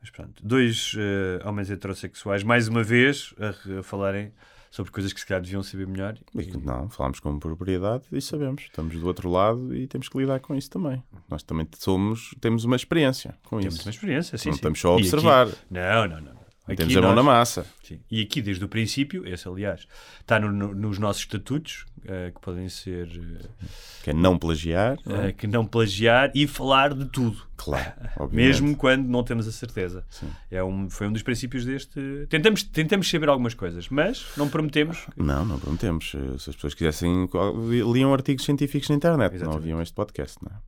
Mas pronto, dois eh, homens heterossexuais, mais uma vez, a, a falarem sobre coisas que se calhar deviam saber melhor. E que Não, falamos com propriedade e sabemos. Estamos do outro lado e temos que lidar com isso também. Nós também somos, temos uma experiência com Temos isso. uma experiência, sim, não sim. estamos só a E aqui- observar. Não, não, não. Aqui Temos a mão na massa. Sim. E aqui, desde o princípio, esse, aliás, está no- no- nos nossos estatutos, eh, que podem ser eh, Que é não plagiar. não é? eh, que não plagiar e falar de tudo. Claro, obviamente. Mesmo quando não temos a certeza. É um, foi um dos princípios deste. Tentamos, tentamos saber algumas coisas, mas não prometemos. Não, não prometemos. Se as pessoas quisessem, liam artigos científicos na internet, não Exatamente. ouviam este podcast, não é?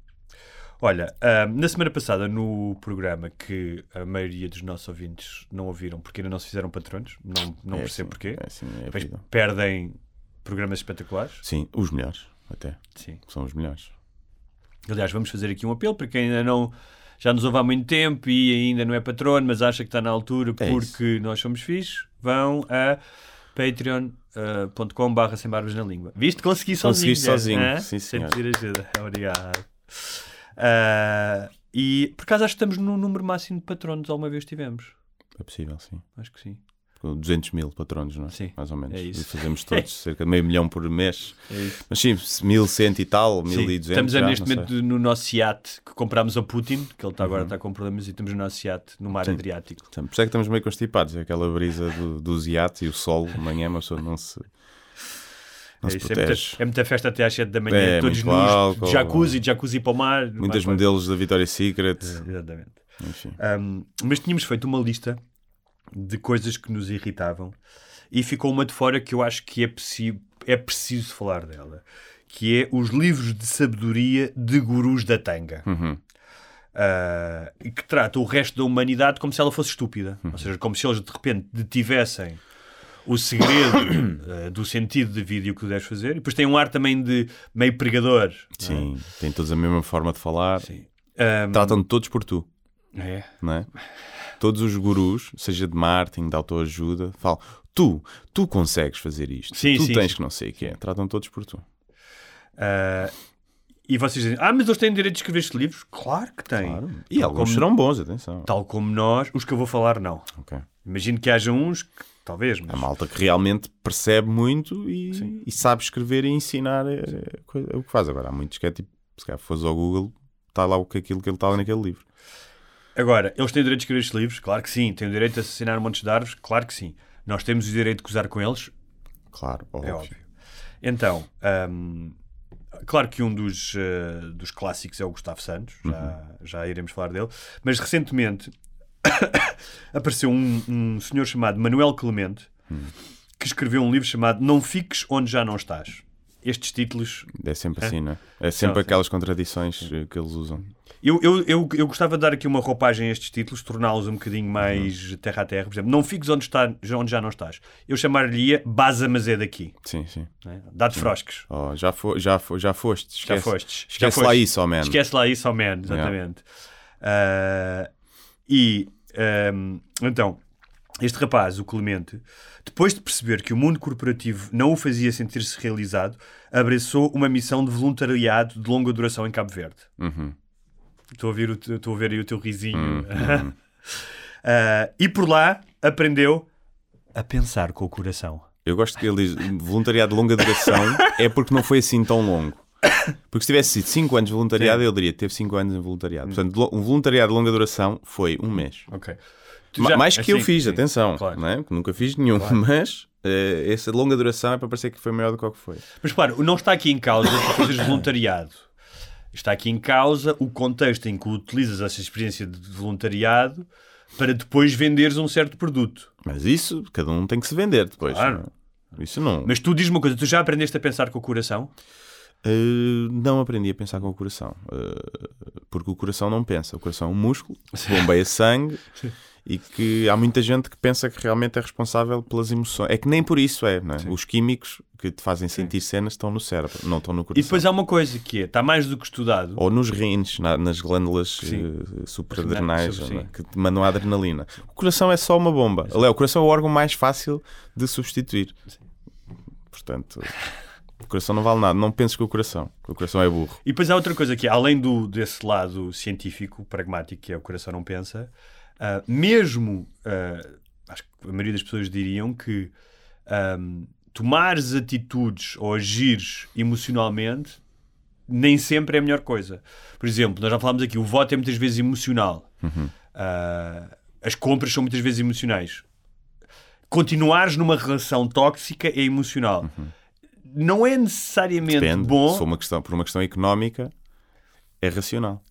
Olha, ah, na semana passada, no programa que a maioria dos nossos ouvintes não ouviram porque ainda não se fizeram patronos, não, não É percebo assim, porquê, É assim, é perdem programas espetaculares. Sim, os melhores, até. Sim. São os melhores. Aliás, vamos fazer aqui um apelo para quem ainda não já nos ouve há muito tempo e ainda não é patrono, mas acha que está na altura É porque nós somos fixes, vão a patreon.com barra sem barbas na língua. Viste? Consegui sozinho. Guilherme, sozinho, hã? sim, Sem pedir ajuda. Obrigado. Ah, e por acaso acho que estamos no número máximo de patronos alguma vez tivemos. É possível, sim. Acho que sim. Com 200 mil patronos, não é? Sim, Mais ou menos. é isso. E fazemos todos cerca de meio milhão por mês. É isso. Mas sim, 1100 e tal, Sim, 1200. estamos já, neste não sei. momento no nosso iate que comprámos ao Putin, que ele está agora está com problemas, e estamos no nosso iate no mar Sim. Adriático. Por isso é que estamos meio constipados. é Aquela brisa do, dos iates e o sol de manhã, uma pessoa não se, É, isso, é, muita, é muita festa até às 7 da manhã, É, todos nus, álcool. jacuzzi, jacuzzi para o mar. Muitas modelos da Victoria's Secret. Exatamente. Enfim. Um, mas tínhamos feito uma lista de coisas que nos irritavam e ficou uma de fora que eu acho que é, preciso é preciso falar dela, que é os livros de sabedoria de gurus da tanga. Uhum. Uh, e que trata o resto da humanidade como se ela fosse estúpida. Uhum. Ou seja, como se eles de repente detivessem o segredo uh, do sentido da vida e o que tu deves fazer. E depois tem um ar também de meio pregador. é? Sim, têm todos a mesma forma de falar. Sim. Um, Tratam-te todos por tu, é. não é? Todos os gurus, seja de marketing, de autoajuda, falam: tu, tu consegues fazer isto. Sim, tu sim, tens sim. que não sei o que é. Tratam todos por tu. Uh, e vocês dizem, ah, mas eles têm direito de escrever estes livros? Claro que têm. Claro. E Tal alguns como- serão bons, atenção. Tal como nós, os que eu vou falar, não. Ok. Imagino que haja uns que, talvez, mas... A malta que realmente percebe muito e, e sabe escrever e ensinar é, coisa- é o que faz. Agora, há muitos que é tipo, se calhar fores ao Google, está lá o que aquilo que ele está naquele livro. Agora, eles têm o direito de escrever estes livros? Claro que sim. Têm o direito de assassinar montes de árvores? Claro que sim. Nós temos o direito de gozar com eles? Claro, óbvio. É óbvio. Então, hum, claro que um dos, eh, dos clássicos é o Gustavo Santos, já, já iremos falar dele, mas recentemente apareceu um, um senhor chamado Manuel Clemente que escreveu um livro chamado Não Fiques Onde Já Não Estás. Estes títulos. É sempre assim, não é? É sempre sim. aquelas contradições eh, que eles usam. Eu, eu, eu, eu gostava de dar aqui uma roupagem a estes títulos, torná-los um bocadinho mais terra a terra. Por exemplo, Não Fiques Onde, está, onde Já Não Estás. Eu chamar-lhe-ia Baza, mas é daqui. Sim, sim. não é? Dá-te frosques. Oh, já, fo já, fo já foste. Já Esquece, fostes. Esquece Já lá foste. isso, oh man. Esquece lá isso, oh man, exatamente. Ah, e ahm, então, este rapaz, o Clemente, depois de perceber que o mundo corporativo não o fazia sentir-se realizado, abraçou uma missão de voluntariado de longa duração em Cabo Verde. Uhum. Estou a, ouvir o estou a ver aí o teu risinho. Ah, e por lá aprendeu a pensar com o coração. Eu gosto que ele diz voluntariado de longa duração é porque não foi assim tão longo. Porque se tivesse sido 5 anos de voluntariado, Sim. ele diria teve 5 anos em voluntariado. Portanto, lo- um voluntariado de longa duração foi um mês. Ok. Já- mais que eu assim, fiz, sim, atenção. claro. Não é? Que Nunca fiz nenhum, mas eh, essa longa duração é para parecer que foi maior do que o que foi. Mas claro, não está aqui em causa tu fazeres voluntariado. Está aqui em causa o contexto em que utilizas essa experiência de voluntariado para depois venderes um certo produto. Mas isso, cada um tem que se vender depois. Claro. não é? Isso não. Mas tu diz uma coisa, tu já aprendeste a pensar com o coração? Eh, não aprendi a pensar com o coração. Eh, porque o coração não pensa. O coração é um músculo que bombeia sangue e que há muita gente que pensa que realmente é responsável pelas emoções. É que nem por isso é, é? Os químicos que te fazem sentir cenas estão no cérebro, não estão no coração. E depois há uma coisa que é, está mais do que estudado. Ou nos rins, na- nas glândulas Sim. eh, supraadrenais, Sim. não é? que te mandam a adrenalina. O coração é só uma bomba. Aliás, o coração é o órgão mais fácil de substituir. Portanto, O coração não vale nada. Não penses com o coração. que o coração é burro. E depois há outra coisa que, além do, desse lado científico, pragmático, que é o coração não pensa, ah, mesmo, ah, acho que a maioria das pessoas diriam que ahm, tomares atitudes ou agires emocionalmente nem sempre é a melhor coisa. Por exemplo, nós já falámos aqui, o voto é muitas vezes emocional. Ah, as compras são muitas vezes emocionais. Continuares numa relação tóxica é emocional. Não é necessariamente Depende. bom. Se for uma questão, por uma questão económica, é racional.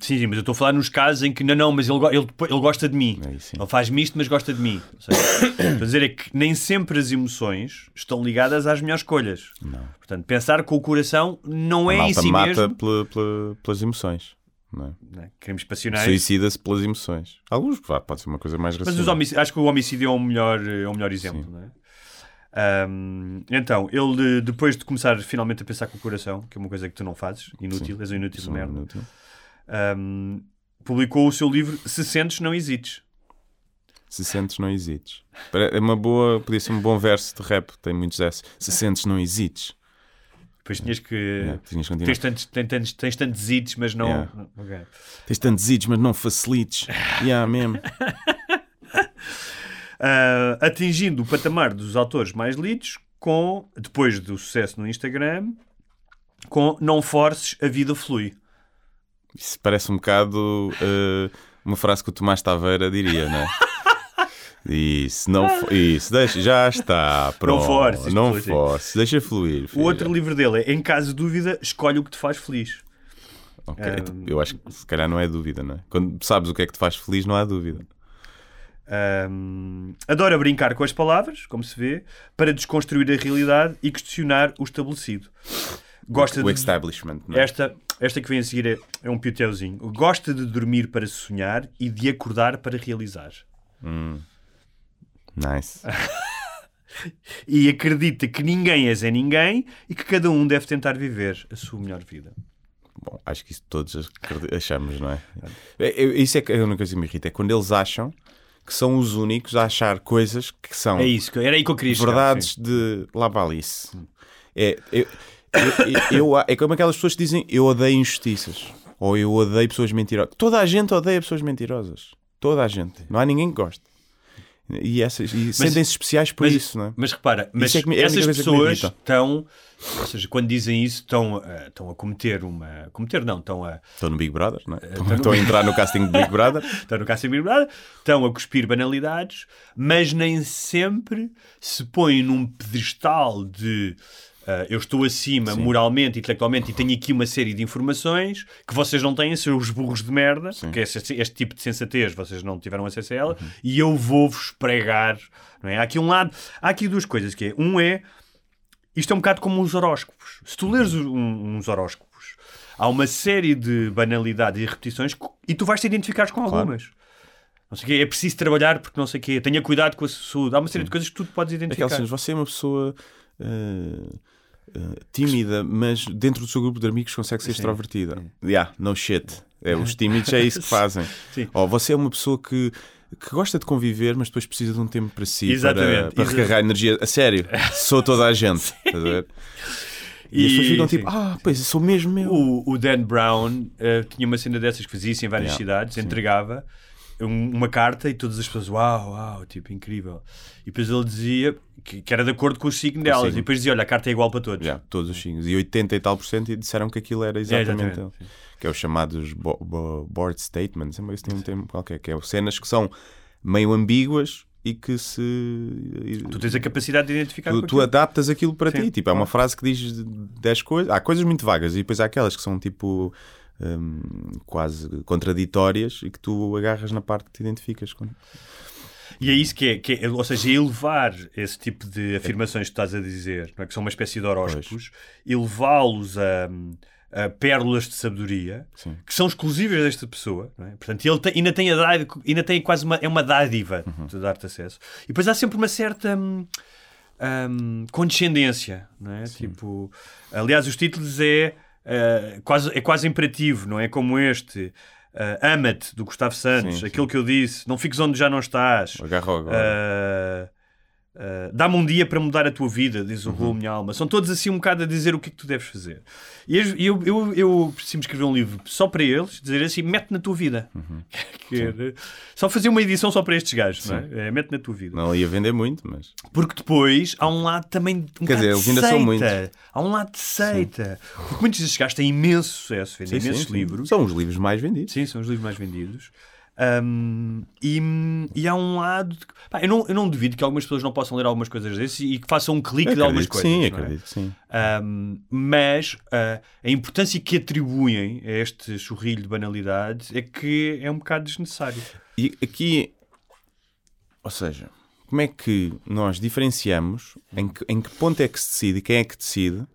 Sim, sim, mas eu estou a falar nos casos em que não, não, mas ele, ele, ele gosta de mim. Sim. Ele faz-me isto, mas gosta de mim. Ou seja, estou a dizer é que nem sempre as emoções estão ligadas às melhores escolhas. Não. Portanto, pensar com o coração não a é em malta si mata mesmo. pela- pela- pelas emoções. Não é? Crimes passionais. Suicida-se pelas emoções. Alguns, vá, pode ser uma coisa mais Mas racional. os homic- acho que o homicídio é o melhor, é o melhor exemplo. Não é? Ahm, então, ele depois de começar finalmente a pensar com o coração, que é uma coisa que tu não fazes, inútil, és um inútil de merda, inútil. ahm, publicou o seu livro Se Sentes, Não Hesites. Se sentes, não hesites. É uma boa, podia ser um bom verso de rap, tem muitos S. Se sentes, não hesites. Depois tinhas que. Yeah, tinhas que tens, tantos, tens, tantos, tens tantos hits, mas não. Yeah. Ok. Tens tantos idos, mas não facilites. Yeah, mesmo. Ah, atingindo o patamar dos autores mais lidos, com, depois do sucesso no Instagram, com Não Forces, a Vida Flui. Isso parece um bocado eh, uma frase que o Tomás Taveira diria, não é? Isso, não, isso, deixa, já está, pronto. forces, não flui, sim. forces, deixa fluir. O filha. outro livro dele é Em Caso de Dúvida, Escolhe o que te faz feliz. Ok, Ah, então, Eu acho que se calhar não é dúvida, não é? Quando sabes o que é que te faz feliz, não há dúvida. Ahm, adora brincar com as palavras, como se vê, para desconstruir a realidade e questionar o estabelecido. Gosta o de establishment, não é? Esta, esta que vem a seguir é, é um pioteuzinho. Gosta de dormir para sonhar e de acordar para realizar. Nice. E acredita que ninguém é Zé Ninguém e que cada um deve tentar viver a sua melhor vida. Bom, acho que isso todos achamos, não é? É- é- Isso é que é a única coisa que me irrita, é quando eles acham que são os únicos a achar coisas que são É isso, era aí que eu queria chegar, verdades sim. de Labalice. É, eu, eu- eu- é como aquelas pessoas que dizem eu odeio injustiças ou eu odeio pessoas mentirosas. Toda a gente odeia pessoas mentirosas. Toda a gente. Não há ninguém que goste. E, essas, e sentem-se especiais por mas, isso, não é? Mas repara, mas é que me- é essas que me pessoas estão, ou seja, quando dizem isso, estão, a- estão a cometer uma. Cometer não, estão a. Estou no Big Brother, não é? Estão, no- estão a entrar no casting do Big Brother. Estão no caso Big Brother, estão a cuspir banalidades, mas nem sempre se põem num pedestal de ah, eu estou acima moralmente, intelectualmente e tenho aqui uma série de informações que vocês não têm, seus burros de merda, porque este, este tipo de sensatez vocês não tiveram acesso a ela, Uhum. e eu vou-vos pregar. Não é? Há aqui um lado, há aqui duas coisas que é, um é isto é um bocado como os horóscopos. Se tu leres um- uns horóscopos, há uma série de banalidades e repetições e tu vais te identificar com algumas. Não sei o quê, é preciso trabalhar porque não sei o quê, tenha cuidado com a saúde. Há uma série de coisas que tu podes identificar. Aquelas cenas, você é uma pessoa eh, eh, tímida, mas dentro do seu grupo de amigos consegue ser extrovertida. Yeah, no shit. É, os tímidos é isso que fazem. Sim. Ou você é uma pessoa que, que gosta de conviver, mas depois precisa de um tempo para si, Exatamente, para, para recarregar energia. A sério, sou toda a gente. Ver? E, as pessoas ficam tipo, sim. ah, pois eu sou mesmo meu. O, o Dan Brown eh, tinha uma cena dessas que fazia isso em várias Yeah, cidades, sim. entregava um- uma carta e todas as pessoas, uau, uau, tipo, incrível. E depois ele dizia que, que era de acordo com o signo delas, signo. e depois dizia, olha, a carta é igual para todos. Yeah, todos os signos. E 80 e tal por cento disseram que aquilo era exatamente, exatamente, ele. Que é os chamados bo- bo- board statements. Sempre isso tem um termo qualquer. Que é cenas que são meio ambíguas e que se. Tu tens a capacidade de identificar Tu, tu adaptas aquilo para Sim, ti. Tipo, é uma frase que diz 10 coisas. Há coisas muito vagas e depois há aquelas que são tipo. Hum, quase contraditórias e que tu agarras na parte que te identificas com. E é isso que é, que é- ou seja, elevar esse tipo de afirmações que tu estás a dizer, é? que são uma espécie de horóscopos, elevá-los a, a pérolas de sabedoria Sim. que são exclusivas desta pessoa, é? portanto, ele tem- ainda tem a dádiva, ainda tem quase uma, é uma dádiva Uhum. de dar-te acesso. E depois há sempre uma certa hum, hum, condescendência, não é? Tipo, aliás, os títulos é, eh, quase, é quase imperativo, não é? Como este. eh, Ama-te, do Gustavo Santos, Sim, sim. aquilo que eu disse, não fiques onde já não estás. Agarra agora. Uh, Uh, Dá-me um dia para mudar a tua vida, diz o Raul Minha Alma. São todos assim um bocado a dizer o que é que tu deves fazer. E eu, eu, eu, preciso escrever um livro só para eles, dizer assim: mete na tua vida. Era- só fazer uma edição só para estes gajos, não é? É, Mete na tua vida. Não ia vender muito, mas. Porque depois há um lado também um Quer dizer, eles ainda são muitos. Há um lado de seita. Porque muitos destes gajos têm imenso sucesso, vendem Sim, sim, imensos sim. livros. São os livros mais vendidos. Sim, são os livros mais vendidos. Um, e, e há um lado. de- pá, eu, não, eu não duvido que algumas pessoas não possam ler algumas coisas desses e que façam um clique de algumas coisas. sim, é? acredito sim. Um, mas ah, a importância que atribuem a este churrilho de banalidades é que é um bocado desnecessário. E aqui, ou seja, como é que nós diferenciamos em que, em que ponto é que se decide, quem é que decide,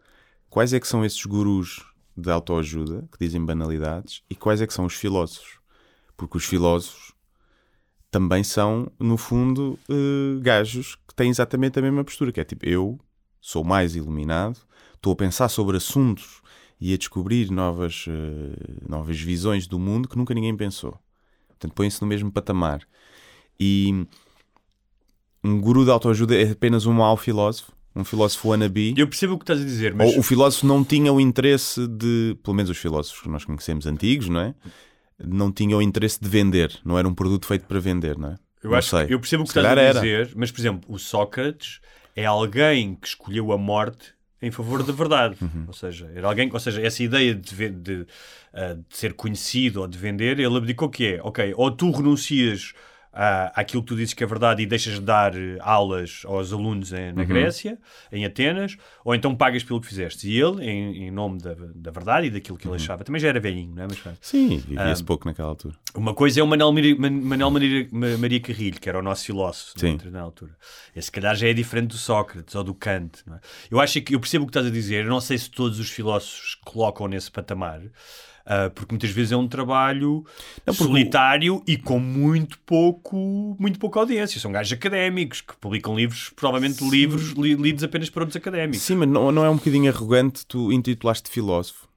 quais é que são esses gurus de autoajuda que dizem banalidades e quais é que são os filósofos? Porque os filósofos também são, no fundo, eh, gajos que têm exatamente a mesma postura, que é tipo, eu sou mais iluminado, estou a pensar sobre assuntos e a descobrir novas, eh, novas visões do mundo que nunca ninguém pensou. Portanto, põem-se no mesmo patamar. E um guru de autoajuda é apenas um mau filósofo, um filósofo wannabe. Eu percebo o que estás a dizer, mas Ou o filósofo não tinha o interesse de, pelo menos os filósofos que nós conhecemos antigos, não é? Não tinha o interesse de vender, não era um produto feito para vender, não é? eu, não acho sei. que, eu percebo o que Se estás a calhar era. dizer, mas por exemplo, o Sócrates é alguém que escolheu a morte em favor da verdade. Uhum. Ou seja, era alguém, ou seja, essa ideia de, de, ah, de ser conhecido ou de vender, ele abdicou que é, ok, ou tu renuncias à, àquilo que tu dizes que é verdade e deixas de dar eh, aulas aos alunos em- Uhum. na Grécia, em Atenas, ou então pagas pelo que fizeste. E ele, em, em nome da, da verdade e daquilo Uhum. que ele achava, também já era velhinho, não é? Mas. Sim, vivia-se Ah, pouco naquela altura. uma coisa é o Manel, Mari- Man- Manel Maria, Ma- Maria Carrilho, que era o nosso filósofo Sim. na- altura. Esse, se calhar, já é diferente do Sócrates ou do Kant. não é? Eu acho que eu percebo o que estás a dizer. Eu não sei se todos os filósofos colocam nesse patamar. Ah, porque muitas vezes é um trabalho Não, solitário e com muito pouco, muito pouca audiência. São gajos académicos que publicam livros, provavelmente livros li- lidos apenas por outros académicos. Sim, mas não, não é um bocadinho arrogante tu intitulaste filósofo?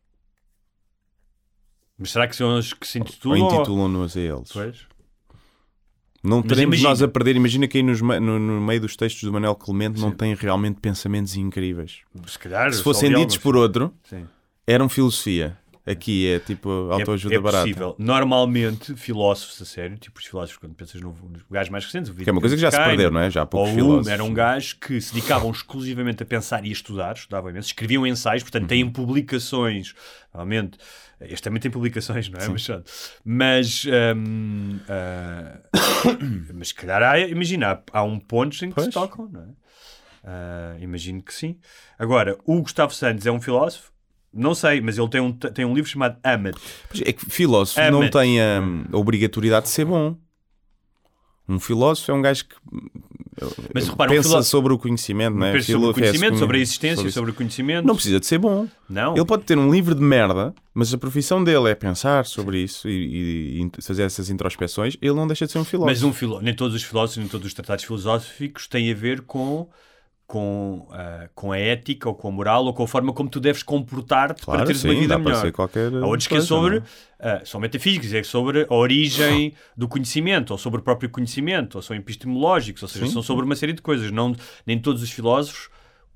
Mas será que são os que se intitulam? ou- intitulam-nos a eles? Pois. Não Mas teremos imagina- nós a perder. Imagina que aí nos no, no meio dos textos do Manuel Clemente não tem realmente pensamentos incríveis. Se calhar. Se fossem ditos por outro, Sim. eram filosofia. Aqui é tipo autoajuda é, é barata. possível. Normalmente, filósofos a sério, tipo os filósofos, quando pensas no, nos gajos mais recentes, o Que é uma coisa que já se perdeu, não é? Já há poucos ou filósofos. Hume, eram gajos que se dedicavam exclusivamente a pensar e a estudar, estudavam imenso, escreviam ensaios, portanto Uhum. têm publicações, normalmente, este também tem publicações, não é? Mas, pronto. mas, hum, ah, mas se calhar há, imagina, há, há um ponto em que se Pois. tocam, não é? Ah, imagino que sim. Agora, o Gustavo Santos é um filósofo? Não sei, mas ele tem um, tem um livro chamado Amat. É que filósofo não tem a, a obrigatoriedade de ser bom. Um filósofo é um gajo que Mas repara, um pensa filó- sobre o conhecimento, não é? Pensa sobre o é conhecimento, sobre- a existência, sobre sobre, o conhecimento. Não precisa de ser bom. Não. Ele pode ter um livro de merda, mas a profissão dele é pensar sobre isso e, e- e fazer essas introspeções. Ele não deixa de ser um filósofo. Mas um filó... nem todos os filósofos, nem todos os tratados filosóficos têm a ver com, com, ah, com a ética, ou com a moral, ou com a forma como tu deves comportar-te Claro, para teres sim, uma vida melhor. ser qualquer Há outros que é sobre, não ah, são metafísicos, é sobre a origem do conhecimento, ou sobre o próprio conhecimento, ou são epistemológicos, ou seja, Sim, são sim. sobre uma série de coisas. Não, nem todos os filósofos,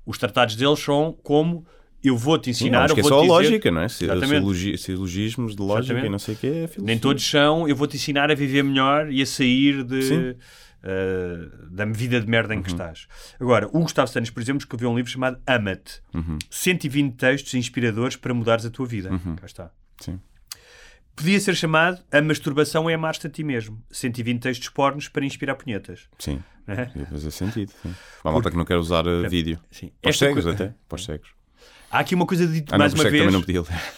os tratados deles são como eu vou-te Sim, ensinar, há uns eu que é vou-te só dizer... lógica, não é? Se- Silogismos de lógica Exatamente. e não sei o que é filosofia. Nem todos são, eu vou-te ensinar a viver melhor e a sair de, Sim. Eh, da vida de merda em que estás. Agora, o Gustavo Santos, por exemplo, escreveu um livro chamado Ama-te. 120 textos inspiradores para mudares a tua vida. Cá está. Sim. Podia ser chamado A Masturbação é Amar-te a Ti Mesmo. 120 textos pornos para inspirar punhetas. Sim, Não é? ia fazer sentido. Sim. Para a malta que não quer usar uh, vídeo. Sim. Para os cegos coisa- até. Para os cegos. Há aqui uma coisa dita Ah, não, mais por uma vez. também não podia ler.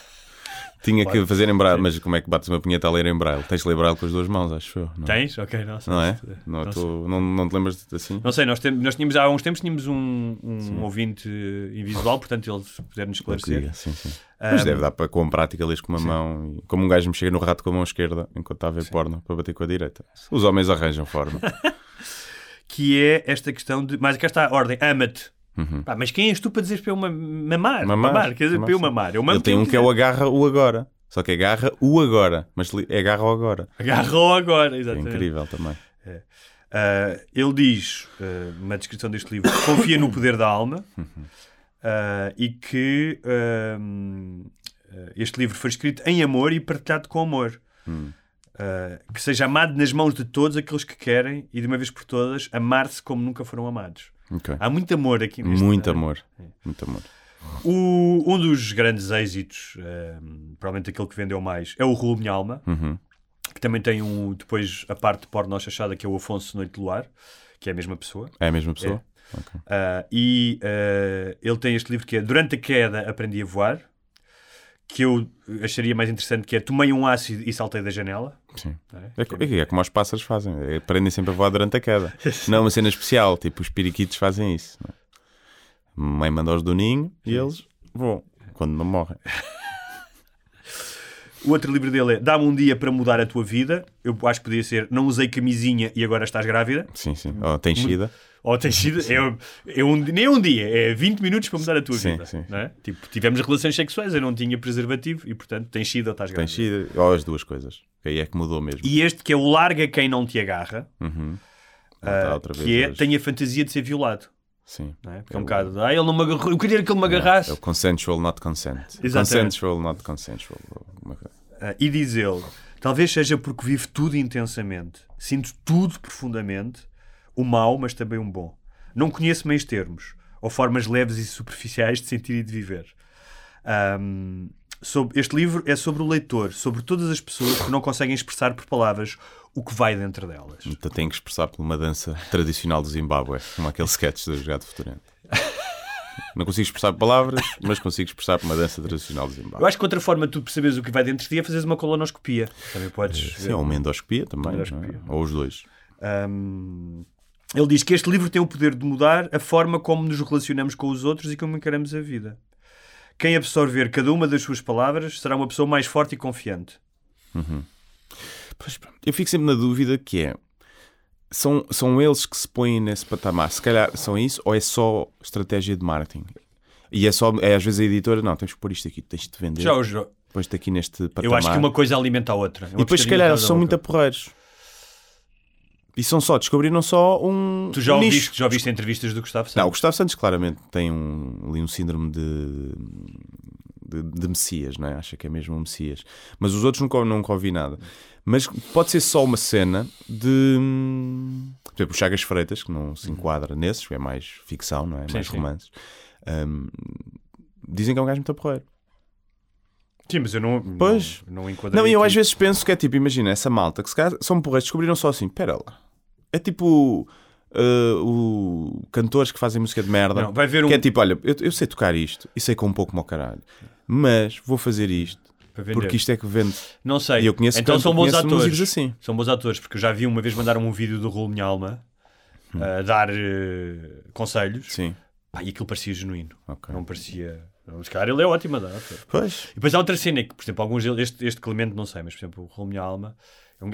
Tinha que fazer em braille, mas como é que bates uma punheta a ler em braille? Tens de ler braille com as duas mãos, acho eu. Não, é? Tens? Ok, não sei. não é? se- Não, tô- não, não te lembras de- assim? Não sei, nós, tem- nós tínhamos há uns tempos tínhamos um, um ouvinte invisual, portanto ele puder nos esclarecer. diga, sim, sim. Mas deve dar para com prática ler com uma mão. E, como um gajo me chega no rato com a mão esquerda enquanto está a ver porno para bater com a direita. Os homens arranjam forma. Que é esta questão de. Mas cá está a ordem, ama-te. Pá, mas quem és tu para dizeres para eu ma- mamar? Uhum. Mamar, Mamar, quer dizer, mamar, para eu mamar. Eu Ele tem um que é o agarra o agora. Só que agarra o agora. Mas é agarra o agora. Agarrou agora, É exatamente. incrível também. Ah, ele diz, ah, numa descrição deste livro, que confia no poder da alma ah, e que ah, este livro foi escrito em amor e partilhado com amor. Ah, que seja amado nas mãos de todos aqueles que querem e de uma vez por todas amar-se como nunca foram amados. Ok. Há muito amor aqui neste Muito amor. Muito amor. O- um dos grandes êxitos, ah, provavelmente aquele que vendeu mais, é o Rua Minha Alma, Uhum. que também tem um, depois a parte de porno chachada que é o Afonso Noite de Luar, que é a mesma pessoa. É a mesma pessoa? Ok. Ah, e ah, ele tem este livro que é Durante a Queda Aprendi a Voar, que eu acharia mais interessante, que é Tomei um ácido e saltei da janela. Sim. é? É, é como os pássaros fazem. é, Aprendem sempre a voar durante a queda. Não é uma cena especial. Tipo, os periquitos fazem isso. não é? Mãe manda-os do ninho e eles voam. Quando não morrem. O outro livro dele é Dá-me um dia para mudar a tua vida. Eu acho que podia ser Não usei camisinha e agora estás grávida. Sim, sim. Oh, tem enchida. Ou tens sido. É, é um, nem um dia, é 20 minutos para mudar a tua Sim, vida. sim. é? Tipo, tivemos relações sexuais, eu não tinha preservativo e, portanto, tens sido ou estás grávida. enchida. Ou as duas coisas. Aí é que mudou mesmo. E este que é o Larga Quem Não Te Agarra, Uhum. ah, outra vez que é hoje. tem a fantasia de ser violado. Sim. Não é? Porque é um É bocado. Ah, ele não me agarrou. Eu queria que ele me agarrasse. É o consensual, not consent. Exatamente. Consensual, not consensual. Ah, e diz ele: talvez seja porque vivo tudo intensamente, sinto tudo profundamente, o mau, mas também um bom. Não conheço meios termos ou formas leves e superficiais de sentir e de viver. Ahm, sobre, este livro é sobre o leitor, sobre todas as pessoas que não conseguem expressar por palavras o que vai dentro delas. Então tem que expressar por uma dança tradicional do Zimbábue, como aquele sketch do Jogado Futurante. Não consigo expressar por palavras, mas consigo expressar por uma dança tradicional do Zimbábue. Eu acho que outra forma de tu perceberes o que vai dentro de ti é fazeres uma colonoscopia. Também podes. Sim, ou uma endoscopia também, é? Endoscopia. ou os dois. Ahm, ele diz que este livro tem o poder de mudar a forma como nos relacionamos com os outros e como encaramos a vida. Quem absorver cada uma das suas palavras será uma pessoa mais forte e confiante. Pois pronto. Eu fico sempre na dúvida que é são, são eles que se põem nesse patamar. Se calhar são isso ou é só estratégia de marketing? E é só, é às vezes a editora, não, tens que pôr isto aqui, tens de vender. Já os- Pões-te aqui neste patamar. eu acho que uma coisa alimenta a outra. É E depois, se calhar, eles são muito aporreiros. E são só, descobriram só um. Tu já um ouviste, nicho. já ouviste entrevistas do Gustavo Santos? Não, o Gustavo Santos claramente tem um, ali um síndrome de, de, de Messias, não é? Acha que é mesmo um Messias. Mas os outros nunca, nunca ouvi nada. Mas pode ser só uma cena de. Por exemplo, o Chagas Freitas, que não se enquadra nesses, é mais ficção, não é? Sim, mais sim. romances. Hum, dizem que é um gajo muito aporreiro. Sim, mas eu não, Pois. não, não enquadrei Não, e eu às vezes penso que é tipo, imagina, essa malta que se calhar são porreiros, descobriram só assim, pera lá. É tipo uh, o cantores que fazem música de merda. Não, vai ver um- Que é tipo, olha, eu, eu sei tocar isto e sei com um pouco mau caralho, mas vou fazer isto porque isto é que vende. Não sei. E eu conheço então canto- são bons atores. assim. São bons atores, porque eu já vi uma vez mandaram um vídeo do Rolo Minha Alma a dar eh, conselhos. Hum. Sim, Pá, e aquilo parecia genuíno. ok. Não parecia. Se calhar ele é ótimo a dar. Pois. E depois há outra cena que, por exemplo, alguns este, este Clemente não sei, mas por exemplo, o Rolo Minha Alma,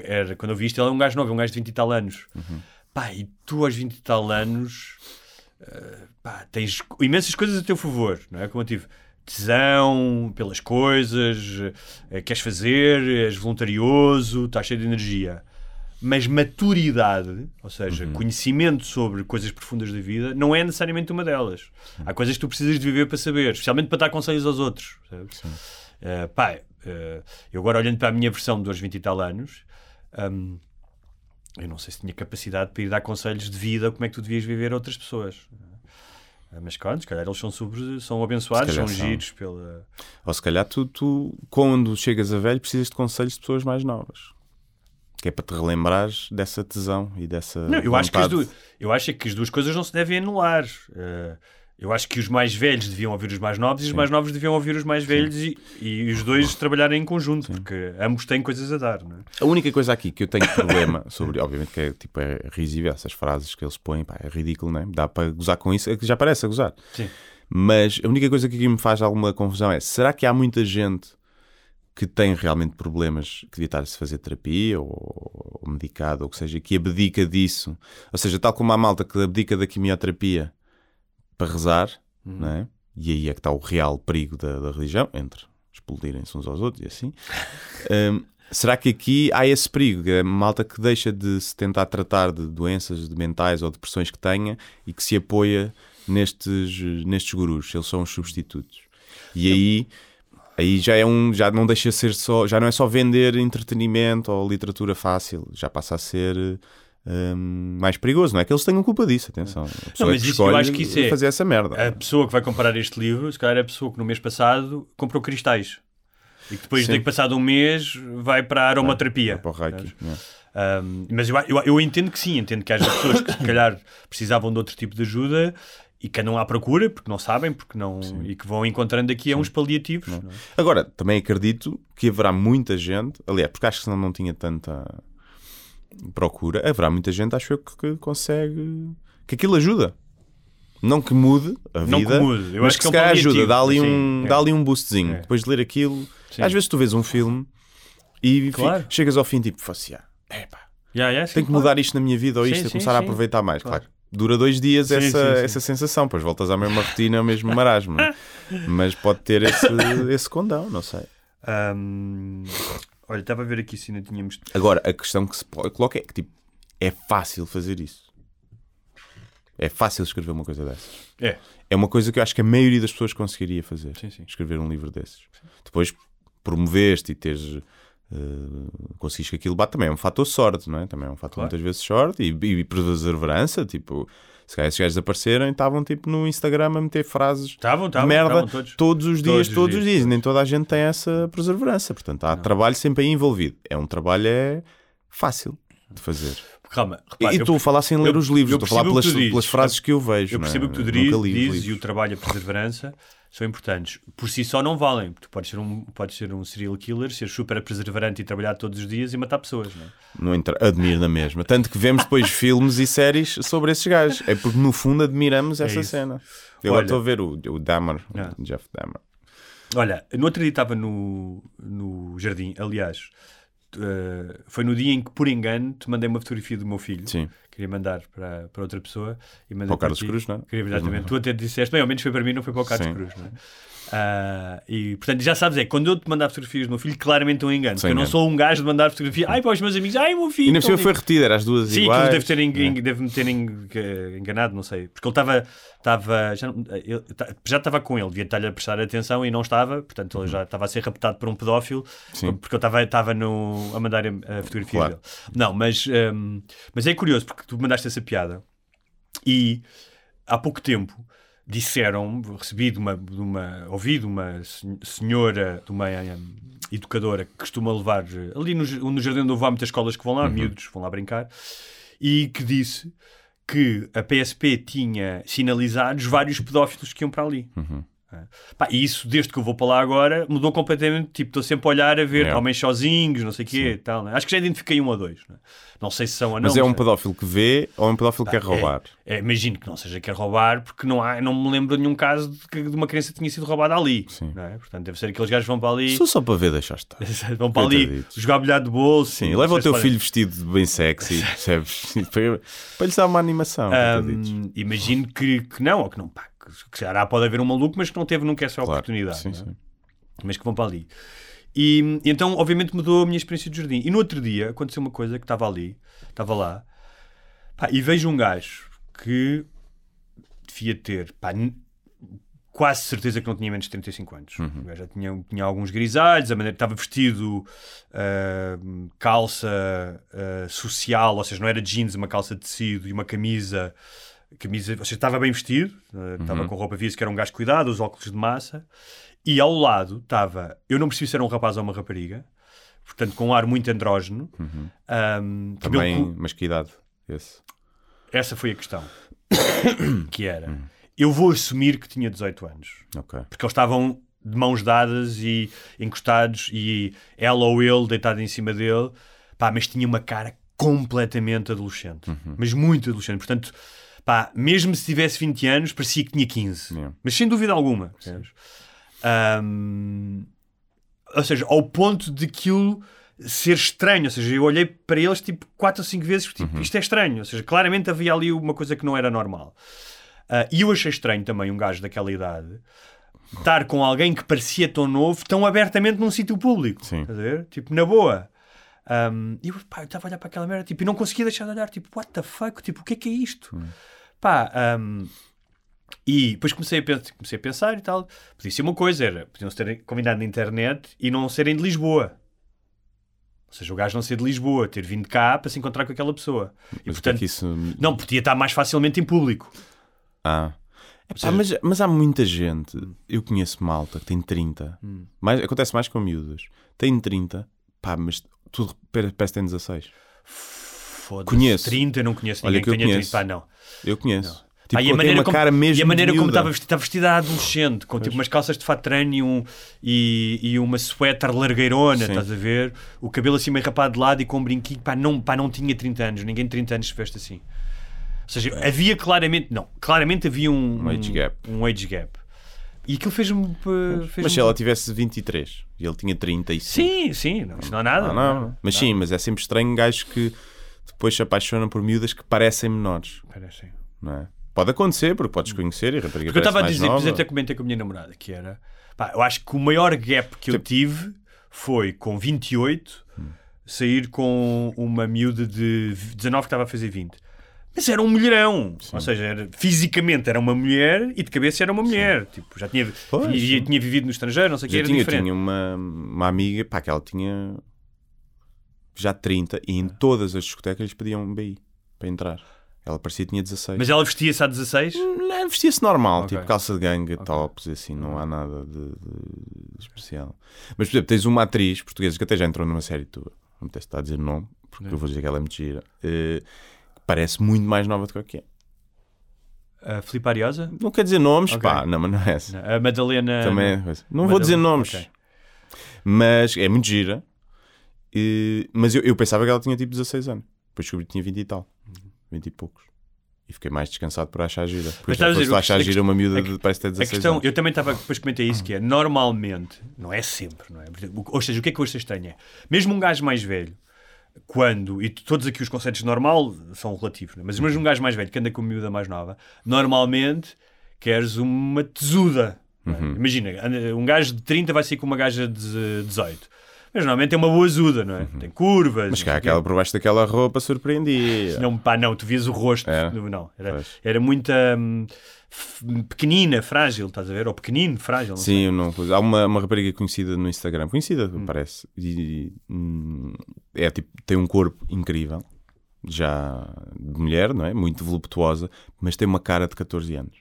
era, quando eu vi isto, ele é um gajo novo, é um gajo de 20 e tal anos. Uhum. Pá, e tu aos 20 e tal anos eh, pá, tens imensas coisas a teu favor, não é? Como eu tive tesão pelas coisas, eh, queres fazer, és voluntarioso, estás cheio de energia. Mas maturidade, ou seja, conhecimento sobre coisas profundas da vida, não é necessariamente uma delas. Há coisas que tu precisas de viver para saber, especialmente para dar conselhos aos outros. Sabes? Eh, pá, eu agora olhando para a minha versão dos 20 e tal anos, hum, eu não sei se tinha capacidade para ir dar conselhos de vida como é que tu devias viver a outras pessoas. Eh, Mas claro, se calhar eles são, super, são abençoados, são giros pela. Ou se calhar tu, tu, quando chegas a velho, precisas de conselhos de pessoas mais novas. Que é para te relembrares dessa tesão e dessa. Não, eu, acho que as eu acho que as duas coisas não se devem anular. Eh, eu acho que os mais velhos deviam ouvir os mais novos e os mais novos deviam ouvir os mais velhos e, e os dois trabalharem em conjunto, porque ambos têm coisas a dar. Não é? A única coisa aqui que eu tenho problema sobre, obviamente que é, tipo, é risível, essas frases que eles põem, pá, é ridículo, não é? Dá para gozar com isso, é que já parece a gozar. Sim. Mas a única coisa que aqui me faz alguma confusão é, será que há muita gente que tem realmente problemas que devia estar a se fazer terapia ou, ou medicado, ou que seja, que abdica disso? Ou seja, tal como há malta que abdica da quimioterapia para rezar, não é? E aí é que está o real perigo da, da religião, entre explodirem-se uns aos outros e assim. Hum, Será que aqui há esse perigo? A malta que deixa de se tentar tratar de doenças de mentais ou depressões que tenha e que se apoia nestes, nestes gurus, eles são os substitutos. E aí, aí já é um, já não deixa de ser só, já não é só vender entretenimento ou literatura fácil, já passa a ser hum, mais perigoso. Não é que eles tenham culpa disso, atenção. Não, é mas que isso, eu acho que isso é- fazer essa merda. A pessoa que vai comprar este livro, se calhar é a pessoa que no mês passado comprou cristais. E que depois Sim. de passado um mês vai para a aromaterapia. Para o Reiki, é. Um, mas eu, eu, eu entendo que sim, entendo que haja pessoas que se calhar precisavam de outro tipo de ajuda e que andam à procura porque não sabem porque não, e que vão encontrando aqui uns paliativos. não é? Agora, também acredito que haverá muita gente, aliás, porque acho que senão não tinha tanta procura, haverá muita gente, acho eu, que, que consegue que aquilo ajuda. Não que mude a Não vida, que mude. Eu mas acho que que é se um calhar ajuda, dá ali, um, é. dá ali um boostzinho. É. Depois de ler aquilo, Sim. às vezes tu vês um filme e Claro. chegas ao fim tipo, fosse, ah, epá, Yeah, yeah, sim, tenho que claro. mudar isto na minha vida ou Sim, isto, sim, começar a aproveitar mais, claro. Claro. Dura dois dias essa, essa sensação, depois voltas à mesma rotina, ao mesmo marasmo. não é? Mas pode ter esse, esse condão, não sei. Um, olha, estava a ver aqui se ainda tínhamos. Agora, a questão que se coloca é que tipo, é fácil fazer isso. É fácil escrever uma coisa dessas. É. É uma coisa que eu acho que a maioria das pessoas conseguiria fazer. Sim, sim. Escrever um livro desses. Depois promoveste e teres. Uh, conseguiste que aquilo bate também é um fator sorte, não é? Também é um fator Claro. muitas vezes sorte e, e perseverança. Tipo, se calhar esses gajos aparecerem, estavam tipo no Instagram a meter frases Estavam, de estavam, merda estavam todos. os dias, Todos os todos dias, dias. todos. Nem toda a gente tem essa perseverança. Portanto, há trabalho sempre aí envolvido. É um trabalho é fácil de fazer. Calma, E- repara, e eu estou a falar sem ler eu- os livros, estou a falar pelas, tu pelas frases que eu vejo. Eu não é? percebo o que tu Nunca dizes, li os dizes livros. e o trabalho a perseverança são importantes. Por si só não valem. Tu podes ser um, podes ser um serial killer, ser super perseverante e trabalhar todos os dias e matar pessoas. Não é? Não entra, admiro na mesma. Tanto que vemos depois filmes e séries sobre esses gajos. É porque no fundo admiramos essa isso. cena. Eu Olha- estou a ver o, o Dahmer, Ah. o Jeff Dahmer. Olha, no outro dia estava no, no jardim, aliás, eh, foi no dia em que, por engano, te mandei uma fotografia do meu filho. Sim. Queria mandar para, para outra pessoa. E Para o Carlos ti. Cruz, não é? Queria, exatamente. Tu até disseste, bem, ao menos foi para mim, não foi para o Carlos Sim. Cruz, não é? Ah, e portanto, já sabes, é quando eu te mandar fotografias do meu filho, claramente é um engano. Porque eu não sou um gajo de mandar fotografia, ai para os meus amigos, ai meu filho. E na cima foi lindo." retida, era as duas Sim, iguais. aquilo deve, ter É. eng- deve-me ter eh, enganado, não sei. Porque ele estava. estava já, estava com ele, devia estar-lhe a prestar atenção e não estava, portanto ele já estava a ser raptado por um pedófilo, Uhum. Sim. porque eu estava, estava no, a mandar a, a fotografia Claro. dele. Não, mas, hum, mas é curioso porque tu mandaste essa piada e há pouco tempo disseram, recebi de uma, de uma ouvi de uma sen- senhora, de uma hum, educadora que costuma levar eh, ali no, no Jardim onde houve há muitas escolas que vão lá, miúdos, vão lá brincar, e que disse que a PSP tinha sinalizados vários pedófilos que iam para ali. É. Pá, e isso, desde que eu vou para lá agora, mudou completamente. Tipo, estou sempre a olhar a ver Yeah. homens sozinhos, não sei o quê tal. né? Acho que já identifiquei um ou dois. Não, é? não sei se são ou não. Mas é um sei. pedófilo que vê ou é um pedófilo que quer roubar? É, imagino que não seja quer roubar, porque não, há, não me lembro de nenhum caso de que de uma criança tinha sido roubada ali. Sim. não é? Portanto, deve ser aqueles gajos que vão para ali. Só só para ver, deixar estar. Vão para ali jogar bilhar de bolso. Sim, leva o teu filho vestido de bem sexy, percebes? para, para lhes dar uma animação. Ahm, imagino que, que não, ou que não, pá, que, que já pode haver um maluco, mas que não teve nunca essa Claro, oportunidade. sim, é? sim. Mas que vão para ali. E, então, obviamente, mudou a minha experiência de jardim. E no outro dia aconteceu uma coisa que estava ali, estava lá, pá, e vejo um gajo que devia ter, pá, quase certeza que não tinha menos de 35 anos. Uhum. Já tinha, tinha alguns grisalhos, a maneira estava vestido ah, calça ah, social, ou seja, não era jeans, uma calça de tecido e uma camisa. Camisa, ou seja, estava bem vestido, ah, estava com roupa vista, que era um gajo cuidado, os óculos de massa, e ao lado estava, eu não percebi se era um rapaz ou uma rapariga, portanto, com um ar muito andrógeno. Ahm, cabelo Também, cu- mas que idade? Esse. essa foi a questão. que era, eu vou assumir que tinha 18 anos Ok. porque eles estavam de mãos dadas e encostados e ela ou ele deitado em cima dele, pá, mas tinha uma cara completamente adolescente, mas muito adolescente, portanto, pá, mesmo se tivesse 20 anos, parecia que tinha 15, Yeah. mas sem dúvida alguma? Ahm, ou seja, ao ponto de aquilo ser estranho, ou seja, eu olhei para eles tipo 4 ou 5 vezes, tipo, isto é estranho, ou seja, claramente havia ali uma coisa que não era normal. Ah, e eu achei estranho também um gajo daquela idade estar com alguém que parecia tão novo, tão abertamente num sítio público. Sim. Tipo, na boa. Um, e eu, pá, eu estava a olhar para aquela merda tipo, e não conseguia deixar de olhar, tipo, what the fuck? Tipo, o que é que é isto? Pá, um, e depois comecei a, pensar, comecei a pensar e tal. Podia ser uma coisa, era, podiam se ter combinado na internet e não serem de Lisboa. Ou seja, o gajo não ser de Lisboa, ter vindo cá para se encontrar com aquela pessoa. E Mas que é portanto, que isso. não, podia estar mais facilmente em público. Ah. Epá, mas, mas há muita gente, eu conheço malta que tem 30, Hum. mais, acontece mais com miúdas, tem 30, pá, mas tudo parece que tem 16. Foda-se. Conheço. 30, eu não conheço Olha ninguém que eu que tenha conheço. 30. Pá, não. Eu conheço. Tipo, Pá, e a maneira uma como, cara mesmo e a maneira como estava vestida, estava vestida a adolescente, com tipo umas calças de fato treino e, um, e, e uma suéter largueirona, Sim. estás a ver? O cabelo assim meio rapado de lado e com um brinquinho, pá, não, pá, não tinha 30 anos, ninguém de 30 anos se veste assim. Ou seja, havia claramente, não, claramente havia um, Um age gap. Um age gap. E aquilo fez-me. fez Mas se ela tivesse 23 e ele tinha 35. Sim, sim, não, isso não há nada. Não, não. Mas sim, mas é sempre estranho gajos que depois se apaixonam por miúdas que parecem menores, Parece. não é? Pode acontecer, porque podes conhecer e rapariga Porque eu estava a dizer, mais por exemplo, nova. até comentei com a minha namorada, que era. Pá, eu acho que o maior gap que eu Tipo- tive foi com 28 sair com uma miúda de 19 que estava a fazer 20. Mas era um mulherão. Ou seja, era- fisicamente era uma mulher e de cabeça era uma mulher. Tipo, já tinha, Pois, e- sim. tinha vivido no estrangeiro, não sei o que, Eu era tinha, diferente. tinha uma, uma amiga, pá, que ela tinha já 30 e em todas as discotecas lhes pediam um BI para entrar. Ela parecia que tinha 16. Mas ela vestia-se a 16? Não, vestia-se normal, Ok. tipo calça de gangue, tops, assim, não há nada de, de especial. Mas, por exemplo, tens uma atriz portuguesa que até já entrou numa série tua, não me está a dizer o nome, porque eu vou dizer que ela é muito gira, que parece muito mais nova do que é. A Filipe Ariosa? Não quer dizer nomes, Ok. pá, não, mas não é essa. A Madalena. Também é. Não vou dizer Madalena- nomes, Ok. mas é muito gira. E- mas eu, eu pensava que ela tinha tipo 16 anos, depois descobri que tinha 20 e tal, 20 e poucos. E fiquei mais descansado por achar gira. Porque já a o- achar a gira uma miúda a de parece ter A 16 questão, anos. eu também estava, depois comentei isso, que é normalmente, não é sempre, não é? Ou seja, o que é que hoje estranho é? Mesmo um gajo mais velho, quando, e todos aqui os conceitos de normal são relativos, não é? mas mesmo um gajo mais velho que anda com uma miúda mais nova, normalmente queres uma tesuda. não é? Uhum. Imagina, um gajo de 30 vai sair com uma gaja de 18. Mas normalmente é uma boa azuda, não é? Tem curvas. Uhum. Mas cá, aquela por baixo daquela roupa surpreendia. Não, pá, não, tu vias o rosto. Era? Não, era, Pois. era muita hum, pequenina, frágil, estás a ver? Ou pequenino, frágil. Não sei. Sim, eu não. Há uma, uma rapariga conhecida no Instagram, conhecida, Hum. parece. E, hum, é tipo, tem um corpo incrível, já de mulher, não é? Muito voluptuosa, mas tem uma cara de 14 anos.